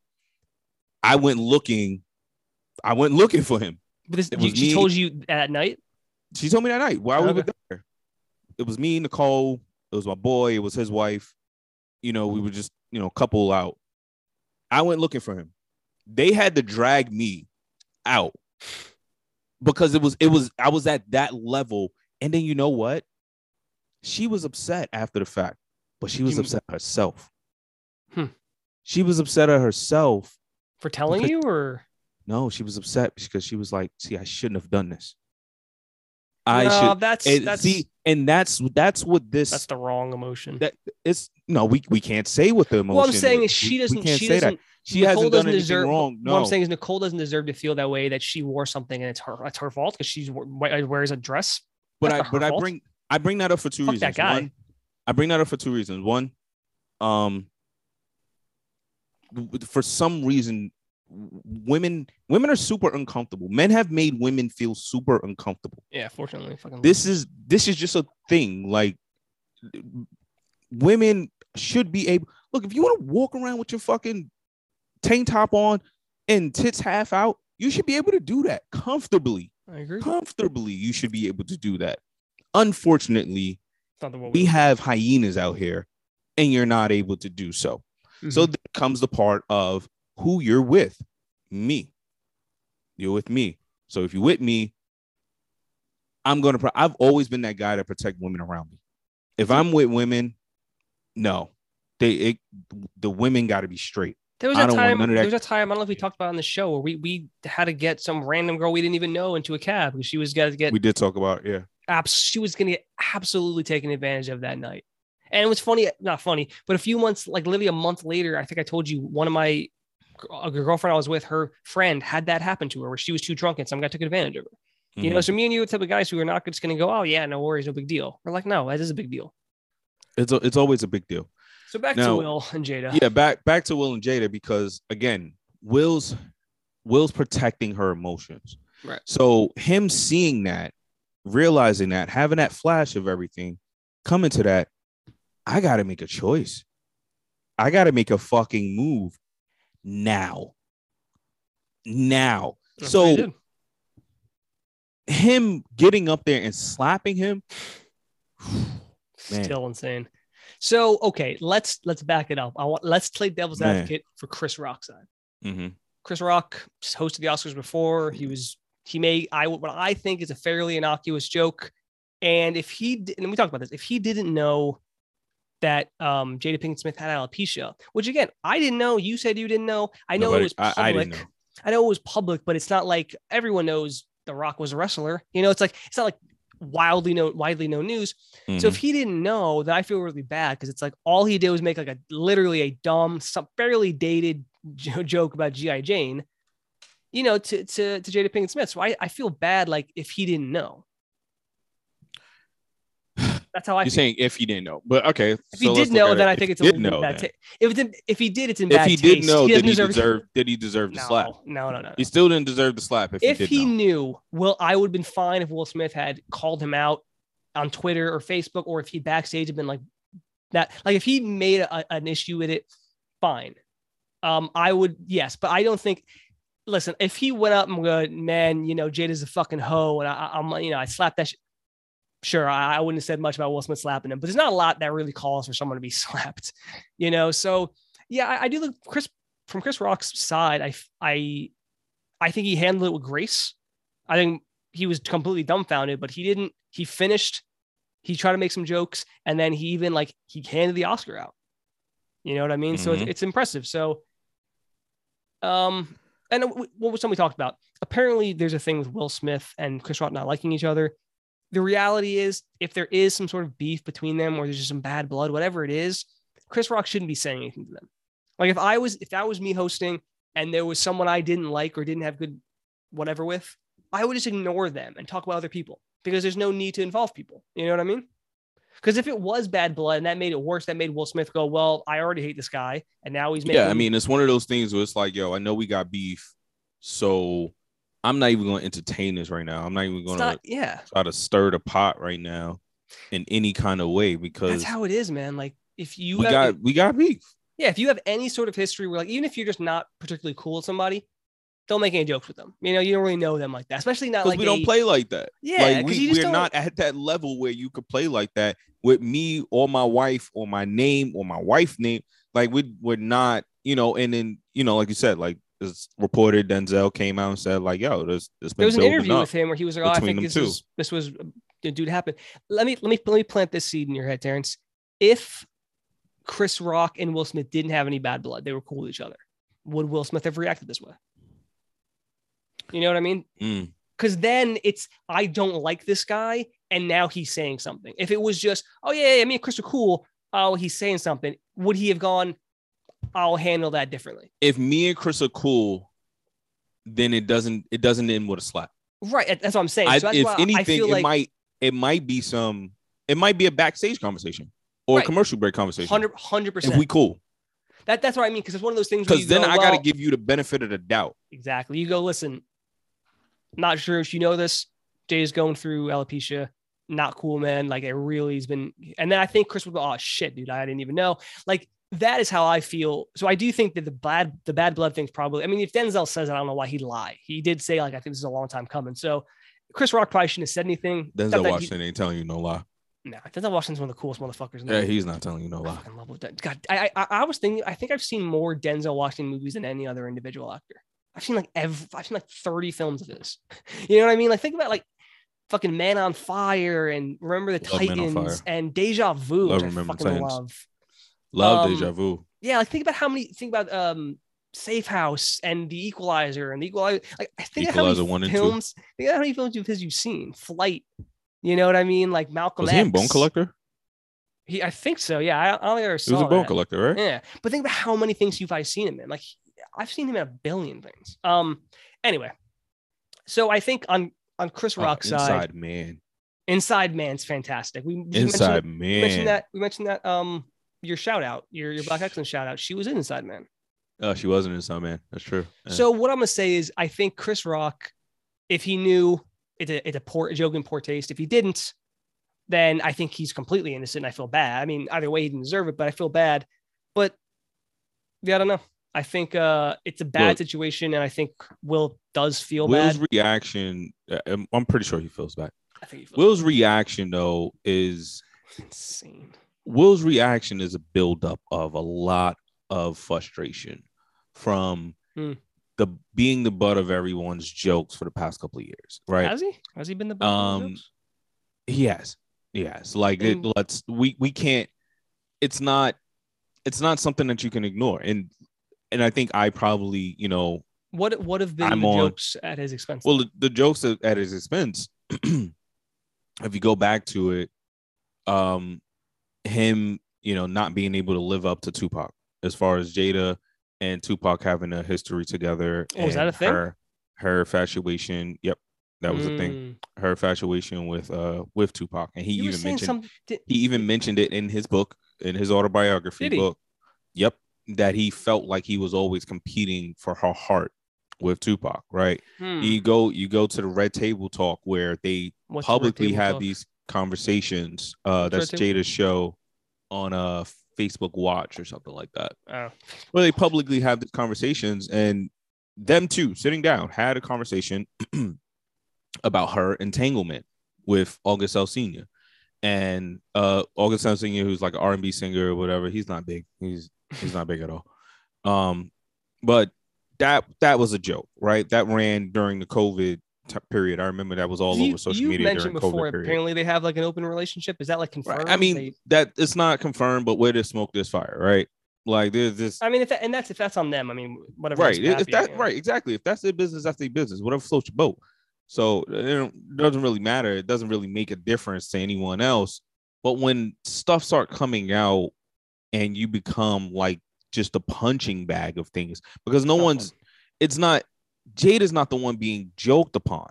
I went looking. I went looking for him. But this, it you, was she me- told you at night. She told me that night while we were Okay. there. It was me, Nicole. It was my boy. It was his wife. You know, we were just, you know, couple out. I went looking for him. They had to drag me out because it was, it was, I was at that level. And then you know what? She was upset after the fact, but she was upset herself. Hmm. She was upset at herself. For telling Because- you, or No, she was upset because she was like, see, I shouldn't have done this. I no, should that's that's see, and that's that's what this that's the wrong emotion. that it's no, we we can't say what the emotion. what I'm saying is We- she doesn't. can't She say doesn't. She Nicole hasn't done doesn't anything deserve. wrong. No, What I'm saying is Nicole doesn't deserve to feel that way that she wore something and it's her. It's her fault because she's wears a dress. but that's I not her but I bring I bring that up for two Fuck reasons. that guy. One, I bring that up for two reasons. One, um, for some reason women women are super uncomfortable. Men have made women feel super uncomfortable. Yeah, fortunately, fucking. This is this is just a thing. Like women should be able look if you want to walk around with your fucking tank top on and tits half out, you should be able to do that comfortably. I agree. Comfortably, you should be able to do that. Unfortunately, It's not the one we have hyenas out here and you're not able to do so. So Mhm. there comes the part of who you're with. Me. You're with me. So if you're with me, I'm gonna. Pro- I've always been that guy to protect women around me. If I'm with women, no, they it, the women got to be straight. There was I that don't want time. There was a time. I don't know if we talked about on the show where we we had to get some random girl we didn't even know into a cab because she was gonna get We did talk about yeah. abs- she was going to get absolutely taken advantage of that night. And it was funny, not funny, but a few months, like literally a month later, I think I told you one of my a girlfriend I was with, her friend had that happen to her where she was too drunk and some guy took advantage of her. You know, Mhm. so me and you are the type of guys who are not just going to go, oh yeah, no worries, no big deal. We're like, no, that is a big deal. it's a, it's always a big deal. So back Now- to Will and Jada. yeah back back to will and jada because again will's will's protecting her emotions Right. so him seeing that realizing that having that flash of everything coming to that i gotta make a choice i gotta make a fucking move now now That's so him getting up there and slapping him man. still insane. So okay, let's let's back it up. I want let's play devil's Man. advocate for Chris Rock's side. Mhm. Chris Rock hosted the Oscars before. He was he made I what I think is a fairly innocuous joke, and if he and we talked about this, if he didn't know that um, Jada Pinkett Smith had alopecia, which again I didn't know. You said you didn't know. I know Nobody- it was public. I, I know I know it was public, but it's not like everyone knows The Rock was a wrestler. You know, it's like it's not like wildly known widely known news. So Mhm. if he didn't know, then I feel really bad because it's like all he did was make like a literally a dumb, some fairly dated jo- joke about GI Jane, you know, to to to Jada Pinkett Smith. So I, I feel bad like if he didn't know. That's how I you're feel. saying if he didn't know but okay If he so let's did know, then it. I think he it's a little know, bit bad. ta- if if he did, it's in if bad he taste. did know, doesn't did he deserve- deserve? Did he deserve the no, slap? No, no, no. no. He still didn't deserve the slap if, if he he, knew, well, I would have been fine if Will Smith had called him out on Twitter or Facebook, or if he backstage had been like that. Like if he made a, an issue with it, fine. Um, I would yes, but I don't think. Listen, if he went up and go, man, you know, Jada's a fucking hoe, and I, I'm, you know, I slapped that. Sh-. Sure, I, I wouldn't have said much about Will Smith slapping him, but there's not a lot that really calls for someone to be slapped, you know. So yeah, I, I do look Chris from Chris Rock's side. I, I, I think he handled it with grace. I think he was completely dumbfounded, but he didn't. He finished. He tried to make some jokes, and then he even like he handed the Oscar out. You know what I mean? So it's, Mhm. it's impressive. So, um, and what was something we talked about? Apparently, there's a thing with Will Smith and Chris Rock not liking each other. The reality is, if there is some sort of beef between them, or there's just some bad blood, whatever it is, Chris Rock shouldn't be saying anything to them. Like if I was, if that was me hosting, and there was someone I didn't like or didn't have good whatever with, I would just ignore them and talk about other people because there's no need to involve people. You know what I mean? Because if it was bad blood and that made it worse, that made Will Smith go, "Well, I already hate this guy, and now he's making." Yeah, I mean, it's one of those things where it's like, yo, I know we got beef, so I'm not even going to entertain this right now. I'm not even going to. Yeah, try to stir the pot right now in any kind of way because that's how it is, man. Like if you we have, got we got beef. yeah, if you have any sort of history where, like, even if you're just not particularly cool with somebody, don't make any jokes with them. You know, you don't really know them like that, especially not Because like we don't play like that. Yeah, like we, we're don't- not at that level where you could play like that with me or my wife or my name or my wife name. Like we we're not, you know, and then you know, like you said, like it's reported Denzel came out and said, like, yo, there's there's been there was an interview with him where he was like, "Oh, I think this was this was dude happened." Let me let me let me plant this seed in your head, Terrence. If Chris Rock and Will Smith didn't have any bad blood, they were cool with each other. Would Will Smith have reacted this way? You know what I mean? Mm. Because then it's I don't like this guy, and now he's saying something. If it was just, oh yeah, yeah me and Chris are cool. Oh, he's saying something. Would he have gone? I'll handle that differently. If me and Chris are cool, then it doesn't it doesn't end with a slap. Right. That's what I'm saying. I, So if anything, it like might it might be some it might be a backstage conversation or Right. a commercial break conversation. 100 if percent. If we cool. That that's what I mean because it's one of those things. Because then go, I got to well, give you the benefit of the doubt. exactly. You go listen. Not sure if you know this. Jay's going through alopecia. Not cool, man. Like it really has been. And then I think Chris would go, "Oh shit, dude, I didn't even know." Like that is how I feel. So I do think that the bad the bad blood thing's probably. I mean, if Denzel says it, I don't know why he'd lie. He did say like I think this is a long time coming. So Chris Rock probably shouldn't have said anything. Denzel that he- Washington ain't telling you no lie. No, Denzel Washington's one of the coolest motherfuckers. Yeah, world. he's not telling you no lie. fucking love that. God, I, I I was thinking. I think I've seen more Denzel Washington movies than any other individual actor. I've seen like every. I've seen like thirty films of his. You know what I mean? Like think about like fucking Man on Fire and Remember the Love Titans and Deja Vu, Love which I Remember fucking love. Love Um, deja vu. Yeah, like think about how many. Think about um Safe House and The Equalizer and The Equalizer. Like I think how many one and two. films. Think how many films of his you've seen. Flight. You know what I mean? Like Malcolm Was X. he in Bone Collector? He, I think so. Yeah, I, I don't think I ever He was a Bone that. Collector, right? Yeah, but think about how many things you've I seen him in. Like I've seen him in a billion things. Um. Anyway, so I think on on Chris Oh, Rock's side, Inside Man. Inside Man's fantastic. We Inside mentioned, we mentioned that we mentioned that um your shout out, your your Black Excellence shout out. She was in Inside Man. Oh, she wasn't in Inside Man. That's true. Yeah. So what I'm gonna say is, I think Chris Rock, if he knew it's a it's a poor a joke in poor taste. If he didn't, then I think he's completely innocent. And I feel bad. I mean, either way, he didn't deserve it, but I feel bad. But yeah, I don't know. I think uh it's a bad Look. situation, and I think Will does feel bad. Will's bad. reaction, uh, I'm, I'm pretty sure he feels bad. I think he feels Will's reaction, though, is insane. Will's reaction is a buildup of a lot of frustration from Hmm. the being the butt of everyone's jokes for the past couple of years, right? Has he? Has he been the best? Um, He has, yes. Like it, let's we we can't. It's not. It's not something that you can ignore, and and I think I probably you know what what have been I'm the on- jokes at his expense? Well, the, the jokes at his expense, if you go back to it, um, him, you know, not being able to live up to Tupac as far as Jada and Tupac having a history together. Oh, is that a thing? Her, her infatuation. Yep, that was a thing. Mm. Her infatuation with uh with Tupac, and he You even mentioned some. Did, he even mentioned it in his book, in his autobiography book. Yep, that he felt like he was always competing for her heart with Tupac, right? hmm, you go you go to the red table talk where they what's publicly table have talk? these conversations uh that's jada's show on a facebook watch or something like that. Oh. where they publicly have these conversations and them too sitting down had a conversation about her entanglement with august Alsina. and uh august Alsina, who's like an r&b singer or whatever he's not big. He's he's not big at all. Um but that that was a joke right? That ran during the covid t- period. I remember that was all you, over social you media mentioned during before covid period. apparently they have like an open relationship. Is that like confirmed? Right i mean They- that it's not confirmed but where there's smoke there's fire right? Like there's this i mean if that, and that's if that's on them i mean whatever right. makes if happy, that you know. right exactly. If that's their business that's their business. Whatever floats your boat. So it doesn't really matter. It doesn't really make a difference to anyone else. But when stuff start coming out and you become like just a punching bag of things because no one's it's not jade is not the one being joked upon.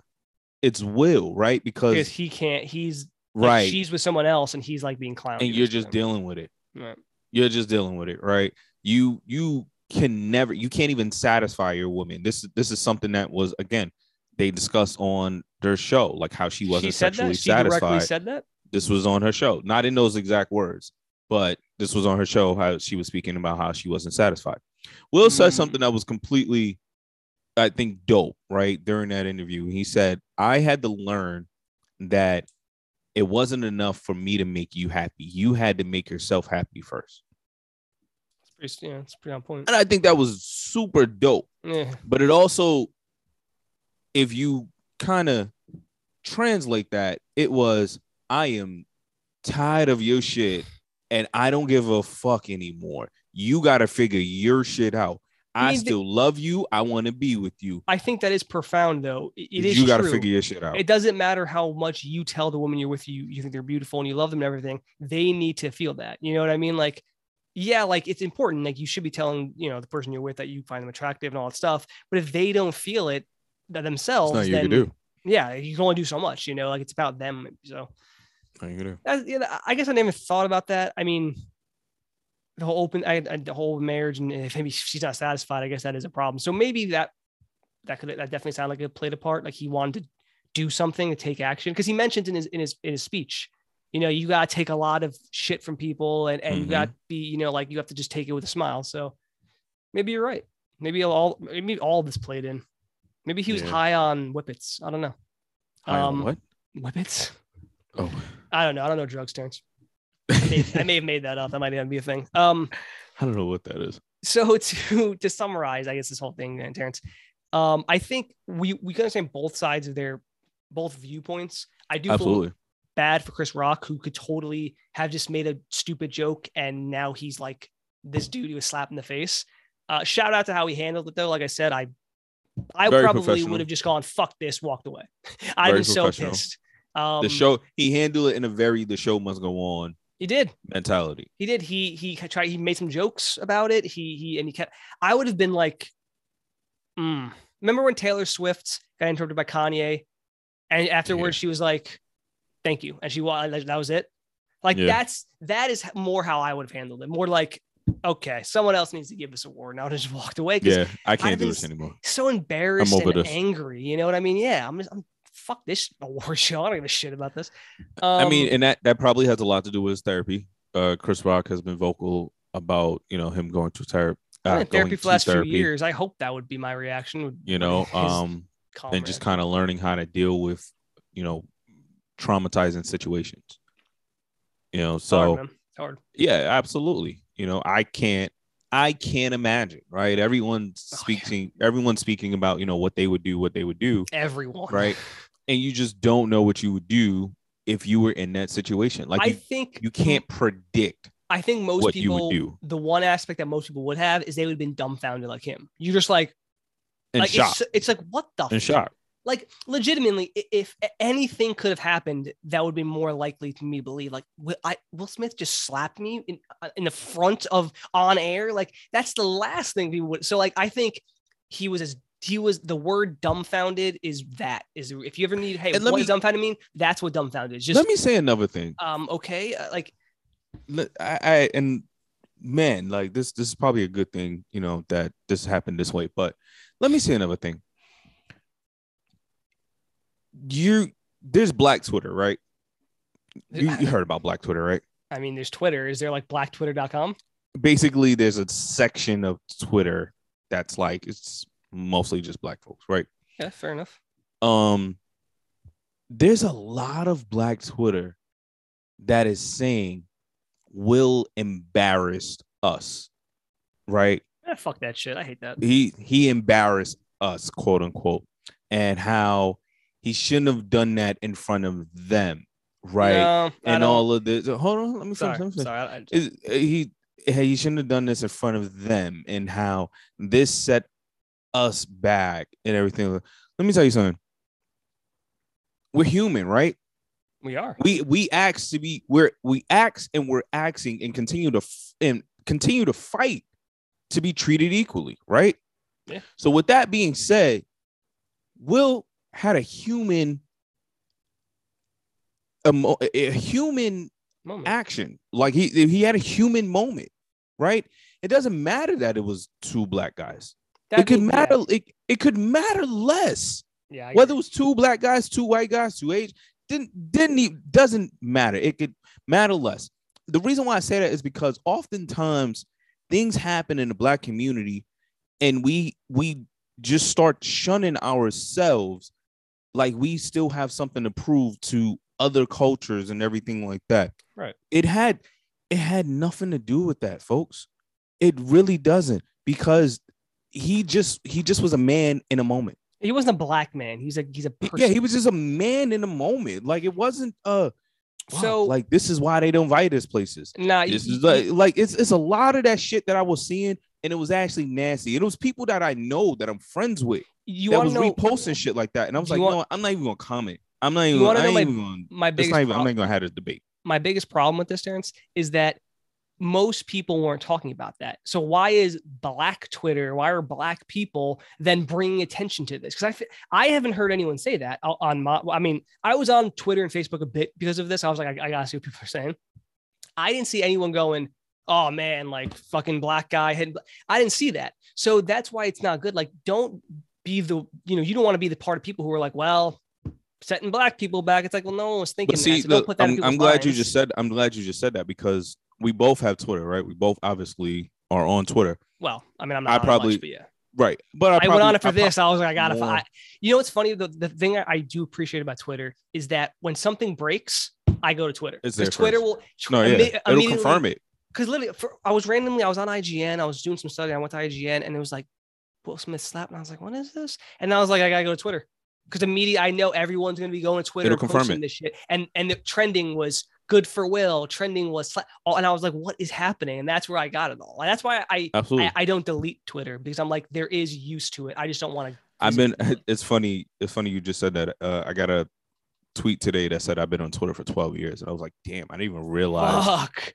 It's will right? Because because he can't he's like, right. she's with someone else and he's like being clowned and you're just dealing with it. Right. you're just dealing with it right? You you can never you can't even satisfy your woman. This this is something that was again they discussed on their show like how she wasn't she said sexually that she directly satisfied. said that? This was on her show. Not in those exact words but this was on her show how she was speaking about how she wasn't satisfied. Will said Mm. something that was completely i think dope right during that interview he said i had to learn that it wasn't enough for me to make you happy you had to make yourself happy first it's pretty yeah it's pretty on point and I think that was super dope. yeah But it also, if you kind of translate that, it was I am tired of your shit and I don't give a fuck anymore. You got to figure your shit out. I I mean, still love you. I want to be with you. i think that is profound though it, it is you got to figure your shit out. it doesn't matter how much you tell the woman you're with you you think they're beautiful and you love them and everything they need to feel that you know what i mean like yeah like it's important like you should be telling you know the person you're with that you find them attractive and all that stuff but if they don't feel it themselves not then can do. yeah you can only do so much you know like it's about them so Nothing you do. that's, yeah, I guess I never thought about that. I mean, the whole open I, I- the whole marriage and if maybe she's not satisfied, I guess that is a problem. So maybe that that could that definitely sound like it played a part. Like he wanted to do something to take action because he mentioned in his in his in his speech, you know, you gotta take a lot of shit from people and and you Mhm. got to be you know like you have to just take it with a smile. So maybe you're right. Maybe all maybe all this played in. Maybe he was Yeah. high on whippets. I don't know. High Um, what? Whippets. Oh, I don't know. I don't know drugs, Terrence. I may, I may have made that up. That might even be a thing. Um, I don't know what that is. so to to summarize, I guess this whole thing, and Terrence, um, I think we we can understand both sides of their both viewpoints. I do feel Absolutely. bad for Chris Rock, who could totally have just made a stupid joke, and now he's like this dude who was slapped in the face. Uh, shout out to how he handled it, though. Like I said, I I Very probably would have just gone fuck this, walked away. I was so pissed. Um, the show he handled it in a very the show must go on he did. mentality. He did. He he tried. He made some jokes about it. He he and he kept. I would have been like, mm. remember when Taylor Swift got interrupted by Kanye, and afterwards Yeah. she was like, "Thank you," and she that was it. Like Yeah. that's that is more how I would have handled it. More like, okay, someone else needs to give this award. Now just walked away Yeah, I can't do this anymore. so embarrassed and this. angry. You know what I mean? Yeah, I'm just I'm fuck this award show. I don't give a shit about this. I mean, Um, and that that probably has a lot to do with his therapy. Uh, Chris Rock has been vocal about you know him going to therapy. Uh, in therapy for the last therapy, few years. I hope that would be my reaction. You know, um, calm and just kind of learning how to deal with you know traumatizing situations. You know, It's hard, so hard. yeah, absolutely. You know, I can't I can't imagine, right? Everyone's Oh, yeah. speaking everyone's speaking about, you know, what they would do, what they would do, Everyone. right? And you just don't know what you would do if you were in that situation. Like I you, think you can't predict I think most people. The one aspect that most people would have is they would have been dumbfounded like him. You're just like, in like shock. It's, it's like what the In shock. Like legitimately, if anything could have happened, that would be more likely to me believe. Like Will, I, Will Smith just slapped me in uh, in the front of on air. Like that's the last thing people would. So like I think he was as he was the word dumbfounded is that is if you ever need hey And what let does me- dumbfounded mean that's what dumbfounded is just Let me say another thing. um okay uh, like I, I and man, like this this is probably a good thing, you know, that this happened this way. But let me say another thing. You there's black Twitter, right? You, you heard about black Twitter, right? I mean there's Twitter is there like blacktwitter.com Basically, there's a section of Twitter that's like it's mostly just black folks, right? yeah fair enough Um there's a lot of black Twitter that is saying will embarrass us, right? yeah, fuck that shit I hate that he he embarrassed us, quote unquote, and how he shouldn't have done that in front of them, right? No, and all of this. Hold on, let me finish. sorry let me finish. sorry I- I- Is- he he shouldn't have done this in front of them, and how this set us back and everything. Let me tell you something. We're human, right? we are we we ask to be we're we ask and we're asking and continue to f- and continue to fight to be treated equally right Yeah. so with that being said will had a human emo- a human moment action like he he had a human moment right it doesn't matter that it was two black guys That it could matter it, it could matter less yeah, whether it was two black guys, two white guys, two age, didn't didn't even doesn't matter. It could matter less. The reason why I say that is because oftentimes things happen in the black community, and we we just start shunning ourselves, like we still have something to prove to other cultures and everything like that. Right. It had it had nothing to do with that, folks. It really doesn't because he just he just was a man in a moment. he wasn't a black man he's a he's a person. Yeah, he was just a man in a moment. Like it wasn't uh wow, So- like this is why they don't invite us places. nah This is like like it's it's a lot of that shit that I was seeing and it was actually nasty. It was people that I know that I'm friends with you that was know reposting shit like that. And I was like, want- what? I'm not even gonna comment. I'm not even You wanna know my- even gonna my biggest not even, I'm not even gonna have this debate. my biggest problem with this, Terrence, is that most people weren't talking about that. So why is Black Twitter? Why are Black people then bringing attention to this? Because I I haven't heard anyone say that on my. I mean, I was on Twitter and Facebook a bit because of this. I was like, I, I gotta see what people are saying. I didn't see anyone going. oh man, like fucking black guy had I didn't see that. So that's why it's not good. Like, don't be the, you know, you don't want to be the part of people who are like, well, setting black people back. It's like, well, no one was thinking But see, that. So that I'm, I'm glad you just said. I'm glad you just said that because we both have Twitter, right? We both obviously are on Twitter, Well, I mean, I'm I not on probably- much, but yeah. right? But I, I, probably, went on it for I this. I was like, I gotta. more- I, you know what's funny? The, the thing I, I do appreciate about Twitter is that when something breaks, I go to Twitter because Twitter first. will. no, yeah, it'll confirm it. Because literally, for, I was randomly, I was on IGN, I was doing some study, I went to IGN, and it was like Will Smith slapped, and I was like, what is this? And I was like, I gotta go to Twitter because immediately I know everyone's gonna be going to Twitter, It'll confirm it. this shit, and and the trending was good for Will, trending was, oh, and I was like, what is happening? And that's where I got it all. And that's why I. Absolutely. I, I don't delete Twitter because I'm like there is use to it. I just don't want to. I've been. It's funny. It's funny you just said that. Uh, I got a tweet today that said I've been on Twitter for 12 years, and I was like, damn, I didn't even realize. Fuck.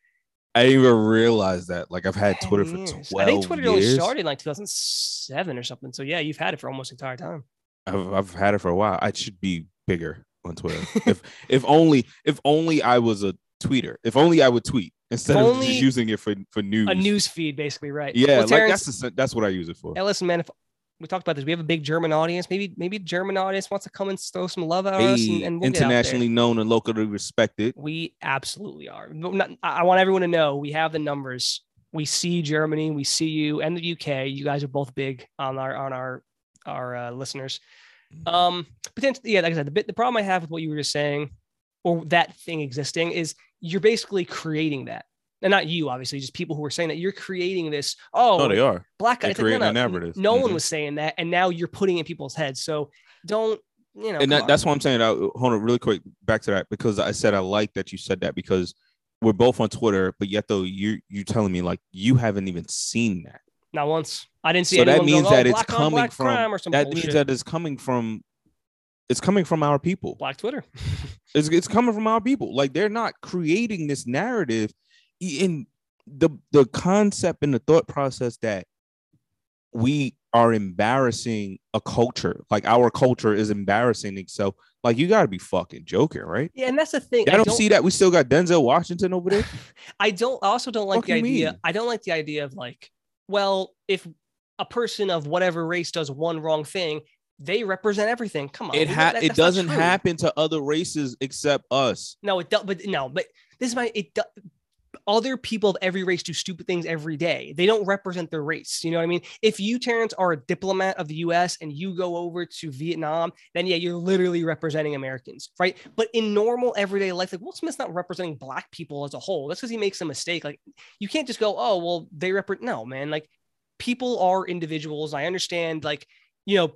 I didn't even realize that. Like I've had Twitter for years. 12 I think Twitter only started in like 2007 or something. So yeah, you've had it for almost the entire time. I've, I've had it for a while. I should be bigger on Twitter. if if only if only I was a tweeter. If only I would tweet instead of just using it for for news. A news feed, basically, right? Yeah, Well, like that's the, that's what I use it for. hey, listen, man. If we talked about this, we have a big German audience. Maybe maybe German audience wants to come and throw some love at us, and, and we'll get out there. internationally known and locally respected. We absolutely are. Not- I I want everyone to know we have the numbers. We see Germany, we see you, and the UK. You guys are both big on our on our our uh, listeners. Um, potentially, yeah, like I said, the bit the problem I have with what you were just saying, or that thing existing, is you're basically creating that, and not you, obviously, just people who are saying that you're creating this. Oh, No, they are. black guys. Like, no, no. No one was saying that, and now you're putting it in people's heads. So don't, you know, and that, that's what I'm saying. I, hold on, really quick, back to that because I said I like that you said that because we're both on Twitter, but yet though you you telling me like you haven't even seen that. Not once. I didn't see. It. So that means going, that oh, it's coming from crime or some that bullshit. means that it's coming from it's coming from our people. black Twitter. It's, it's coming from our people. Like they're not creating this narrative in the the concept and the thought process that we are embarrassing a culture. Like our culture is embarrassing itself. Like you got to be fucking joking, right? Yeah, and that's the thing. I don't, see that. We still got Denzel Washington over there. I don't. I also don't like Fuck the idea. mean? I don't like the idea of like, well, if a person of whatever race does one wrong thing, they represent everything. Come on, It ha- that- it doesn't happen to other races except us. No, it does. But no, but this is my. It do, other people of every race do stupid things every day. They don't represent their race. You know what I mean? If you, Terrence, are a diplomat of the U.S. and you go over to Vietnam, then yeah, you're literally representing Americans, right? But in normal everyday life, like Will Smith's not representing black people as a whole. That's because he makes a mistake. Like you can't just go, oh well, they represent. No, man. Like people are individuals. I understand. Like you know.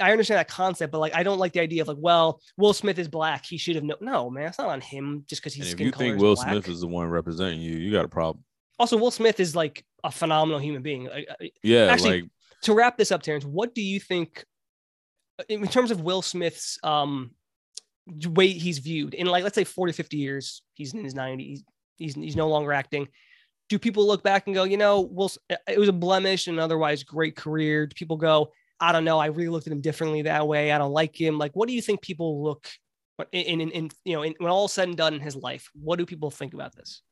I understand that concept, but like I don't like the idea of like, well, Will Smith is black. He should have known. No, man, it's not on him just because he's And if skin you think Will black. Smith is the one representing you, you got a problem. also Will Smith is like a phenomenal human being. Yeah, Actually, like to wrap this up, Terrence, what do you think uh, in terms of Will Smith's um way he's viewed in like let's say 40, 50 years, he's in his 90s, he's he's no longer acting. Do people look back and go, you know, Will it was a blemish and otherwise great career? Do people go, I don't know, I really looked at him differently that way. I don't like him. Like, what do you think people look in in, in you know, in, when all said and done in his life? What do people think about this?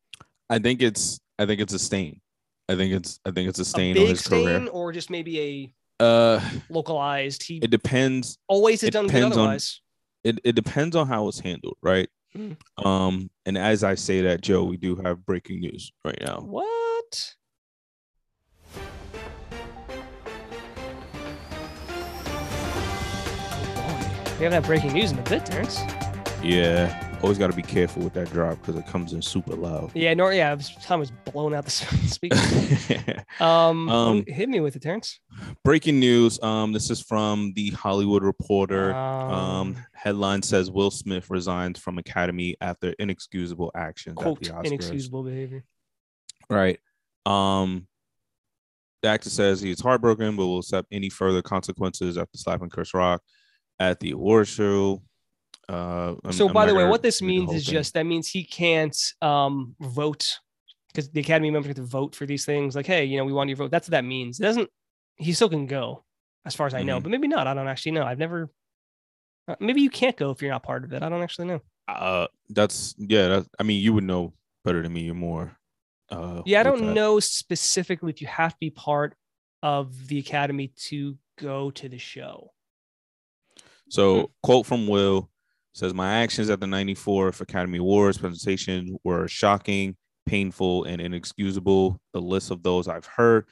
I think it's I think it's a stain. I think it's I think it's a A stain big on his stain, career. or just maybe Uh a localized? He it depends always has it done good depends on- otherwise. it, it depends on how it's handled, right? Mhm. Um, and as I say that, Joe, we do have breaking news right now. What? We haven't had breaking news in a bit, Terrence. Yeah, always got to be careful with that drop because it comes in super loud. Yeah, nor yeah, it was, blowing out the speaker. Um, Um, hit me with it, Terrence. breaking news. Um, this is from the Hollywood Reporter. Um, Um, headline says Will Smith resigns from Academy after inexcusable actions quote at the Oscars. inexcusable behavior. Right. Um, the actor says he is heartbroken, but will accept any further consequences after slapping Chris Rock at the award show. Uh, I'm- so, I'm by the way, what this means is thing. just that means he can't um vote because the Academy members get to vote for these things. Like, hey, you know, we want your vote. That's what that means. It doesn't. He still can go, as far as I know, Mhm. but maybe not. I don't actually know. I've never. uh, Maybe you can't go if you're not part of it. I don't actually know. uh, that's yeah. That, I mean, you would know better than me. You're more Uh, Yeah, I don't that. know specifically if you have to be part of the academy to go to the show. So, mm-hmm. quote from Will says, My actions at the 94th Academy Awards presentation were shocking, painful, and inexcusable. The list of those I've heard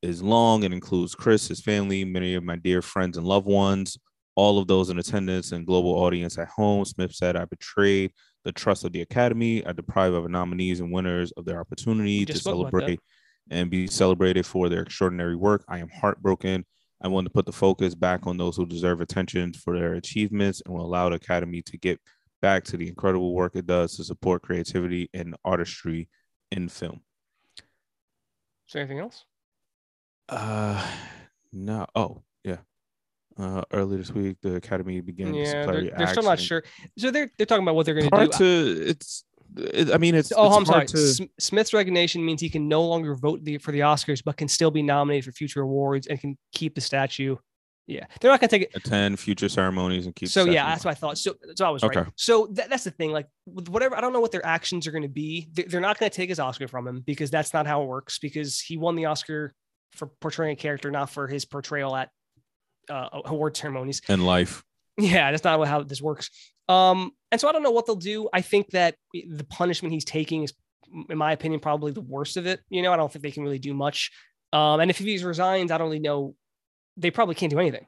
is long and includes Chris, his family, many of my dear friends and loved ones, all of those in attendance and global audience at home. Smith said, I betrayed the trust of the Academy. I deprived our nominees and winners of their opportunity to just spoke about that. celebrate and be celebrated for their extraordinary work. I am heartbroken. I want to put the focus back on those who deserve attention for their achievements and will allow the Academy to get back to the incredible work it does to support creativity and artistry in film. Is there anything else? Uh, no. Oh, yeah. Uh, earlier this week, the Academy began Yeah, they're, they're still not sure. So they're they're talking about what they're going to do. to. It's. It, I mean, it's. oh, it's I'm sorry. To, Sm- Smith's resignation means he can no longer vote the, for the Oscars, but can still be nominated for future awards and can keep the statue. Yeah, they're not going to take it. attend future ceremonies and keep. so the yeah, that's what I thought. So so I was right. So that, that's the thing. Like whatever, I don't know what their actions are going to be. They- They're not going to take his Oscar from him because that's not how it works. Because he won the Oscar for portraying a character, not for his portrayal at uh, award ceremonies. and life. Yeah, that's not how this works. Um, and so I don't know what they'll do. I think that the punishment he's taking is, in my opinion, probably the worst of it. You know, I don't think they can really do much. Um, and if he resigns, I don't really know. They probably can't do anything.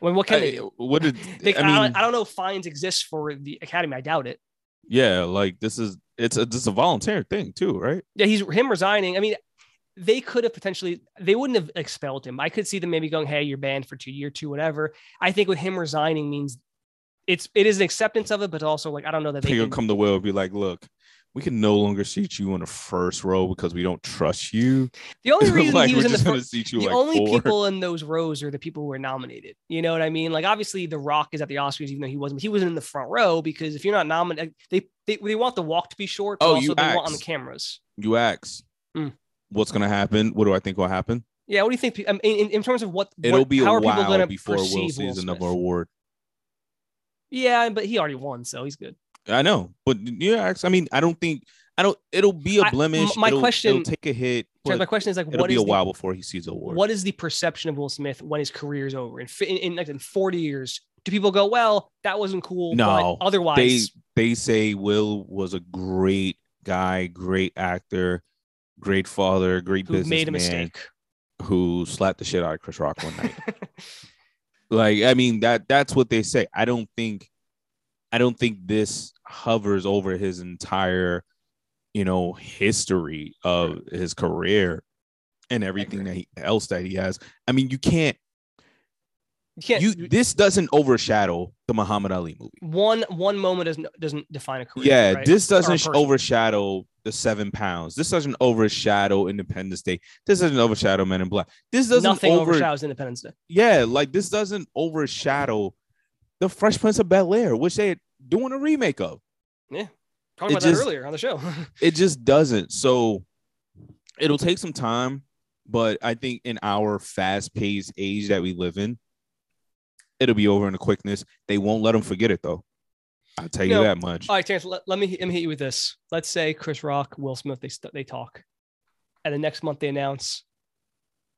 Well, what can they I- do? what did They, I I, mean? don't, I don't know if fines exist for the academy. I doubt it. yeah, like this is it's a this is a volunteer thing too, right? Yeah, he's him resigning. I mean, they could have potentially they wouldn't have expelled him. I could see them maybe going, "Hey, you're banned for two year two, whatever." I think with him resigning means it's it is an acceptance of it, but also like I don't know that they He'll can, come to Will and be like, "Look, we can no longer seat you in the first row because we don't trust you. The only reason like he was in the first, seat you the like only four. people in those rows are the people who were nominated. You know what I mean? Like obviously, The Rock is at the Oscars, even though he wasn't. He wasn't in the front row because if you're not nominated, they they, they want the walk to be short. But Oh, also you they want on the cameras. You ask, Mm. what's gonna happen? What do I think will happen? Yeah, what do you think? um, In, in, in terms of what It'll what, be a how are people while going to before Will sees another award. Yeah, but he already won, so he's good. I know, but ask. I mean, I don't think I don't. It'll be a blemish. my it'll, question- it'll take a hit. My question is like, it'll what be is a the, while before he sees the award. what is the perception of Will Smith when his career is over? In, in, in like in 40 years, do people go, well, that wasn't cool? No, but otherwise, they they say Will was a great guy, great actor, great father, great who made a mistake. who slapped the shit out of Chris Rock one night. like, I mean that that's what they say. I don't think, I don't think this hovers over his entire, you know, history of his career and everything that he, else that he has. I mean, you can't. you can't. You this doesn't overshadow the Muhammad Ali movie. one one moment doesn't doesn't define a career. Yeah, right? this doesn't overshadow the seven pounds. This doesn't overshadow Independence Day. This doesn't overshadow Men in Black. This doesn't Nothing over. overshadows Independence Day. Yeah, like this doesn't overshadow the Fresh Prince of Bel Air, which they're doing a remake of. Talked It about just- that earlier on the show. It just doesn't. So it'll take some time, but I think in our fast-paced age that we live in, it'll be over in a quickness. They won't let them forget it though. I'll tell you No. that much. All right, Terrence, let, let me let me hit you with this. Let's say Chris Rock, Will Smith, they they talk, and the next month they announce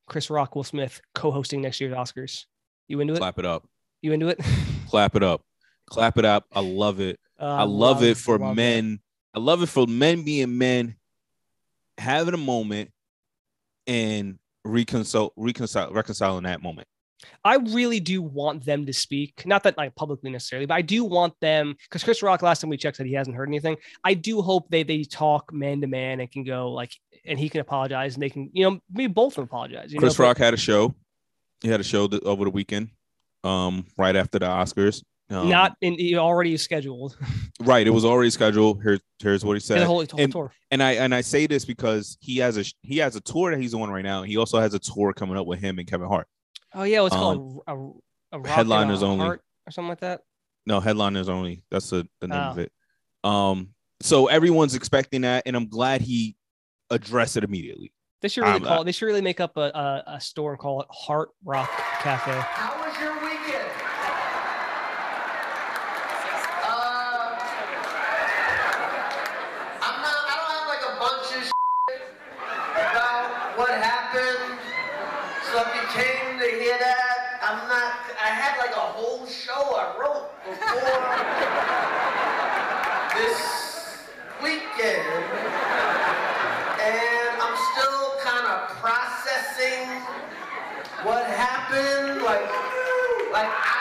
Chris Rock, Will Smith co-hosting next year's Oscars. You into it? Clap it up. You into it? Clap it up. Clap it up. I love it. Uh, I love, it for love men. I love it for men being men, having a moment and reconcile, reconcile, reconciling that moment. I really do want them to speak. Not that like publicly necessarily, but I do want them because Chris Rock last time we checked said he hasn't heard anything. I do hope they they talk man to man and can go like and he can apologize and they can you know maybe both of them apologize. You Chris know, but- Rock had a show. He had a show th- over the weekend, um, right after the Oscars. Um, not in he already scheduled. right. It was already scheduled. Here, here's what he said. the whole, whole and- tour. and I and I say this because he has a he has a tour that he's on right now. He also has a tour coming up with him and Kevin Hart. Oh yeah, what's um, called a, a headliners only or something like that. No, headliners only. That's the, the name oh. of it. Um, so everyone's expecting that, and I'm glad he addressed it immediately. They should really I'm call. Uh, they should really make up a, a, a store and call it Heart Rock Cafe. How was your weekend? Um, I'm not. I don't have like a bunch of about what happened. Something changed. Before this weekend, and I'm still kind of processing what happened. Like, like I.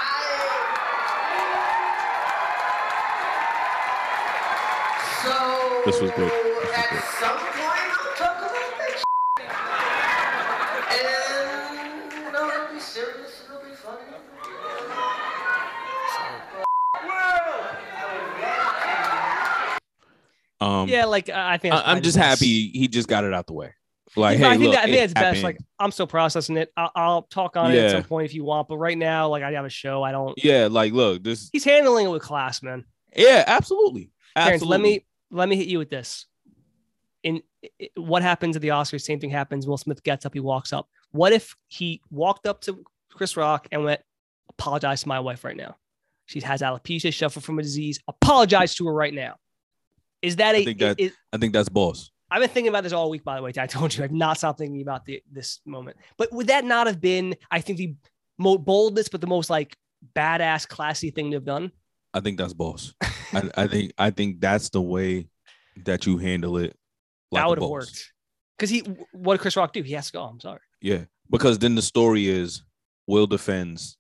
So This was good. This was good. some point, I'll talk about that and no, it'll be serious, it'll be funny. Um, yeah, like I think I, I'm just best. happy he just got it out the way. Like, Yeah, hey, I think look, that, I think that's best. Like. I'm still processing it. I'll, I'll talk on it at some point if you want, but right now, like I have a show. I don't. yeah, like, look, this, He's handling it with class, man. yeah, absolutely, Terrence, let me let me hit you with this. In what happens at the Oscars? Same thing happens. Will Smith gets up, he walks up. What if he walked up to Chris Rock and went, "Apologize to my wife right now. She has alopecia, suffer from a disease. Apologize to her right now." Is that a? I think that- is- I think that's boss. I've been thinking about this all week. By the way, I told you I've not stopped thinking about the, this moment. But would that not have been? I think the mo- boldest, but the most like badass, classy thing to have done. I think that's boss. I, I think I think that's the way that you handle it. Like that would have worked. Because he, what did Chris Rock do? He has to go. Oh, I'm sorry. Yeah, because then the story is Will defends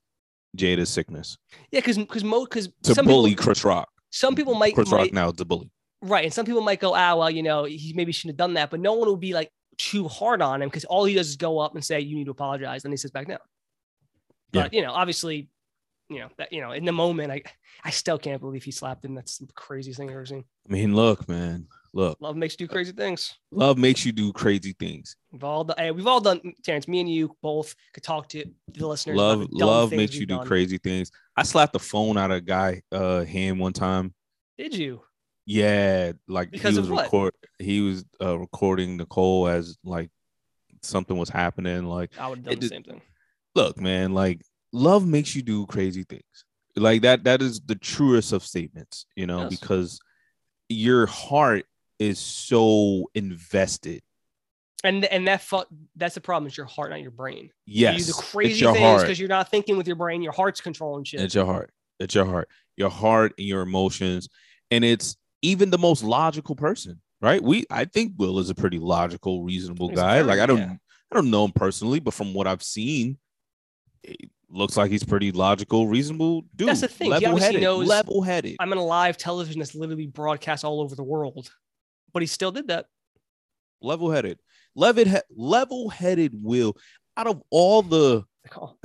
Jada's sickness Yeah, because because mo because to some bully people, Chris Rock. some people might, Chris might Rock now is a bully. Right, and some people might go, ah, well, you know, he maybe shouldn't have done that, but no one will be like too hard on him because all he does is go up and say, you need to apologize, and he sits back down. Yeah. But you know, obviously, you know that you know in the moment, I I still can't believe he slapped him. That's the craziest thing I've ever seen. I mean, look, man, look, Love makes you do crazy things. love makes you do crazy things. We've all done. Hey, we've all done. Terrence, me and you both could talk to the listeners. Love, the love makes you do done. crazy things. I slapped the phone out of a guy uh hand one time. Did you? Yeah, like Because he was record he was uh recording Nicole as like something was happening. Like, I would have done the same thing. look, man, like love makes you do crazy things. Like that, that is the truest of statements, you know, Yes. because your heart is so invested. And and that fu- that's the problem. It's your heart, not your brain. Yes, you do the crazy things because you're not thinking with your brain. Your heart's controlling shit. It's your heart. It's your heart. Your heart and your emotions. And it's even the most logical person, right? We I think Will is a pretty logical, reasonable He's guy. very- like I don't yeah. I don't know him personally, but from what I've seen, it looks like he's pretty logical, reasonable dude. That's the thing. Level-headed. level-headed. I'm in a live television that's literally broadcast all over the world, but he still did that. level-headed. Level level-headed Will. Out of all the They call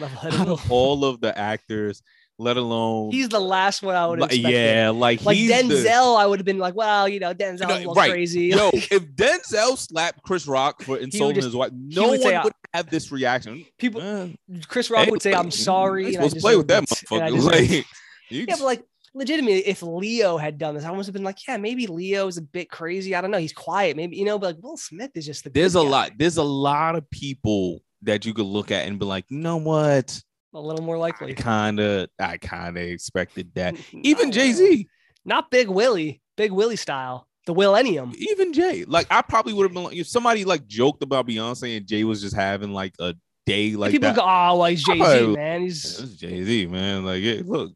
level-headed out Will. of all of the actors, let alone He's the last one I would expect. yeah, like Like he's the- Denzel, I would have been like, well, you know, Denzel's You know, a little right. crazy. Yo, if Denzel slapped Chris Rock for insulting just- his wife, no would one say, would have this reaction. People, Eh, Chris Rock hey, would say, "I'm sorry." you ain't and I play with that deserved it, and I motherfucker. deserved Like, it." yeah, but like, legitimately, if Leo had done this, I must have been like, yeah, maybe Leo's a bit crazy. I don't know. He's quiet, maybe you know, but like Will Smith is just the. there's a guy. lot. There's a lot of people that you could look at and be like, you know what? A little more likely. kind of, I kind of expected that. Even Jay Z, not Big Willie, Big Willie style, the Millennium. even Jay. Like, I probably would have been like, if somebody like joked about Beyonce and Jay was just having like a day like People that. go, oh, well, he's Jay Z, man. He's Jay Z, man. Like, yeah, look,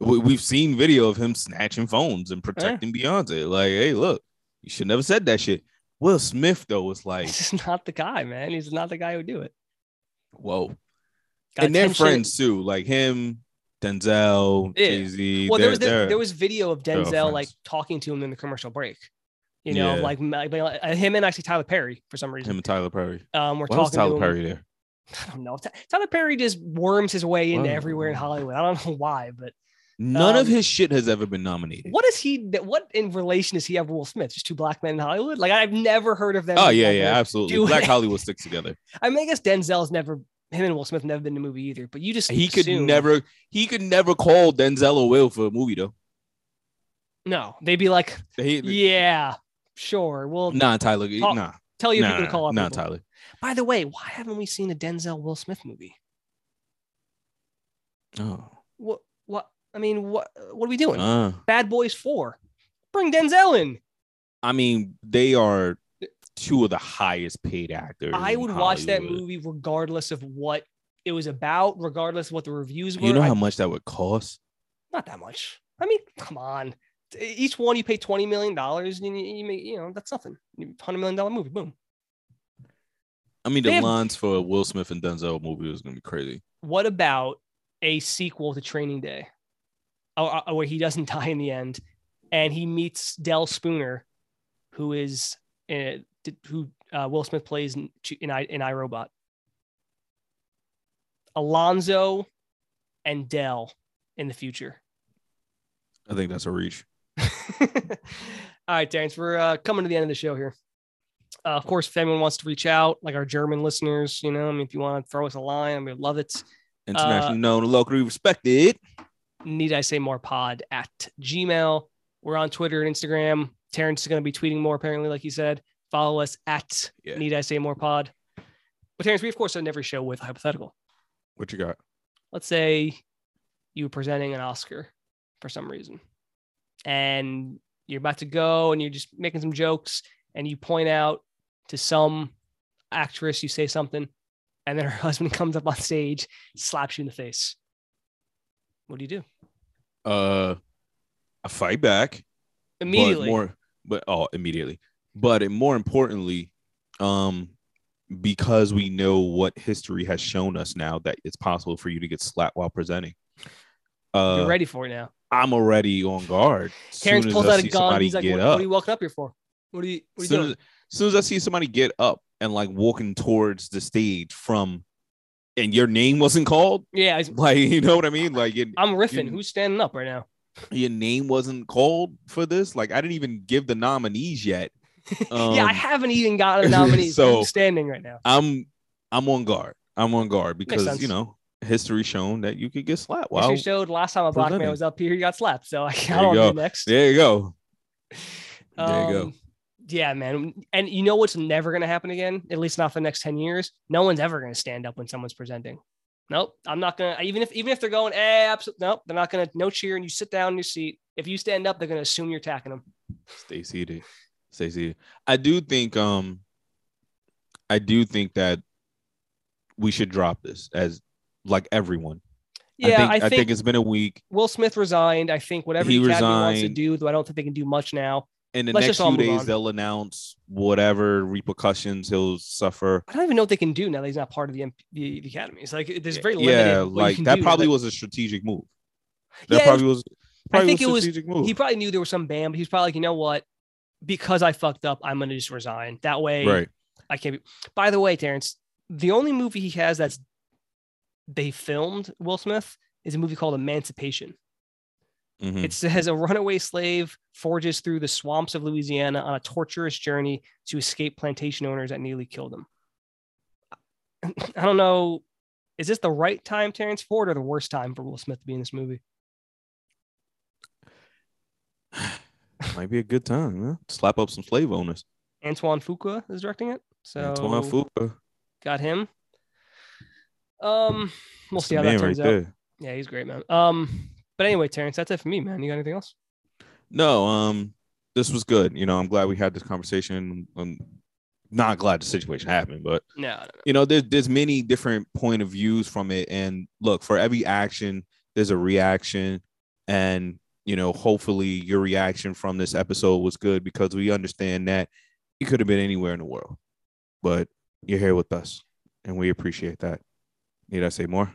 we, we've seen video of him snatching phones and protecting Beyonce. Like, hey, look, you should never said that shit. Will Smith though was like, he's not the guy, man. He's not the guy who would do it. whoa, Got and they're friends too, like him, Denzel, Yeah. Jay Z. Well, there was there, there was video of Denzel like talking to him in the commercial break. You know, Yeah. like, like uh, him and actually Tyler Perry for some reason. him and Tyler Perry. Um, we're Why talking Tyler. Perry there? I don't know. Tyler Perry just worms his way into Wow. everywhere in Hollywood. I don't know why, but None of Um, his shit has ever been nominated. what is he? What in relation does he have with Will Smith? Just two black men in Hollywood? Like I've never heard of them. Oh yeah, yeah, absolutely. Black Hollywood sticks together. I mean, I guess Denzel's never. Him and Will Smith never been in a movie either. But you just He could assume- never, he could never call Denzel or Will for a movie though. No, they'd be like, He, yeah, sure. We'll Nah, Tyler, Talk- nah, tell your nah, people to call up. nah, people. Tyler. By the way, why haven't we seen a Denzel Will Smith movie? Oh, What? What? I mean, what? What are we doing? uh, Bad Boys Four. Bring Denzel in. I mean, they are two of the highest paid actors. I would watch that movie regardless of what it was about, regardless of what the reviews were. You know I- how much that would cost? not that much. I mean, come on. Each one you pay twenty million dollars, and you, you make you know that's nothing. Hundred million dollar movie, boom. I mean, They the have- lines for a Will Smith and Denzel movie was gonna be crazy. What about a sequel to Training Day, where he doesn't die in the end, and he meets Del Spooner, who is uh, who uh, Will Smith plays in in, I, in iRobot. Alonzo and Del in the future. I think that's a reach. All right, Terrence, we're uh, coming to the end of the show here. Uh, of course, if anyone wants to reach out, like our German listeners, you know, I mean, if you want to throw us a line, we'd love it. Internationally known and locally respected. Need I say more pod at Gmail. We're on Twitter and Instagram. Terrence is going to be tweeting more, apparently, like he said. Follow us at Yeah. Need I Say More Pod. But Terrence, we of course end every show with a hypothetical. What you got? Let's say you were presenting an Oscar for some reason, and you're about to go and you're just making some jokes, and you point out to some actress, you say something, and then her husband comes up on stage, slaps you in the face. What do you do? Uh, I fight back. Immediately. But more, but oh, immediately. But it, more importantly, um, because we know what history has shown us now that it's possible for you to get slapped while presenting. Uh, you're ready for it now. I'm already on guard. Terrence Soon as pulls out a gun. somebody He's like, get what, up, what are you walking up here for? What are you, what are you soon doing? as, soon as I see somebody get up and like walking towards the stage from, and your name wasn't called, yeah, like you know what I mean, like your, I'm riffing. you- Who's standing up right now? your name wasn't called for this. Like I didn't even give the nominees yet. Yeah, I Um, haven't even gotten a nominee. so standing right now? I'm I'm on guard. I'm on guard because you know history shown that you could get slapped. Wow, History showed last time a black man was up here, he got slapped. So I There can't you do next. there you go. There you go. Um, Yeah, man. And you know what's never going to happen again? At least not for the next 10 years. No one's ever going to stand up when someone's presenting. Nope. I'm not going to, even if, even if they're going, eh, absolutely, nope, they're not going to, no cheer. And you sit down in your seat. If you stand up, they're going to assume you're attacking them. Stay seated. Seated. I do think um I do think that we should drop this as like everyone. Yeah, I think, I think it's been a week. Will Smith resigned. I think whatever He the Academy wants to do, though I don't think they can do much now. In the Let's next few days, on. they'll announce whatever repercussions he'll suffer. I don't even know what they can do now that he's not part of the MP, the, the academy. It's like there's very limited. yeah, like that do. probably Like, was a strategic move. That Yeah, probably was. I think was it was. move. He probably knew there was some ban, but he's probably like, you know what? Because I fucked up, I'm gonna just resign. That way, right. I can't be. By the way, Terrence, the only movie he has that's they filmed Will Smith is a movie called Emancipation. Mhm. It says a runaway slave forges through the swamps of Louisiana on a torturous journey to escape plantation owners that nearly killed him. I don't know. Is this the right time, Terrence Ford, or the worst time for Will Smith to be in this movie? Might be a good time. Huh? Slap up some slave owners. Antoine Fuqua is directing it. So Antoine Fuqua. got him. Um, we'll That's see how that turns right out. there. Yeah, he's great, man. Um, but anyway, Terrence, that's it for me, man. You got anything else? No, um, this was good. You know, I'm glad we had this conversation. I'm not glad the situation happened, but No, no, no. you know, there's there's many different point of views from it. And look, for every action, there's a reaction. And you know, hopefully your reaction from this episode was good because we understand that you could have been anywhere in the world, but you're here with us, and we appreciate that. Need I say more?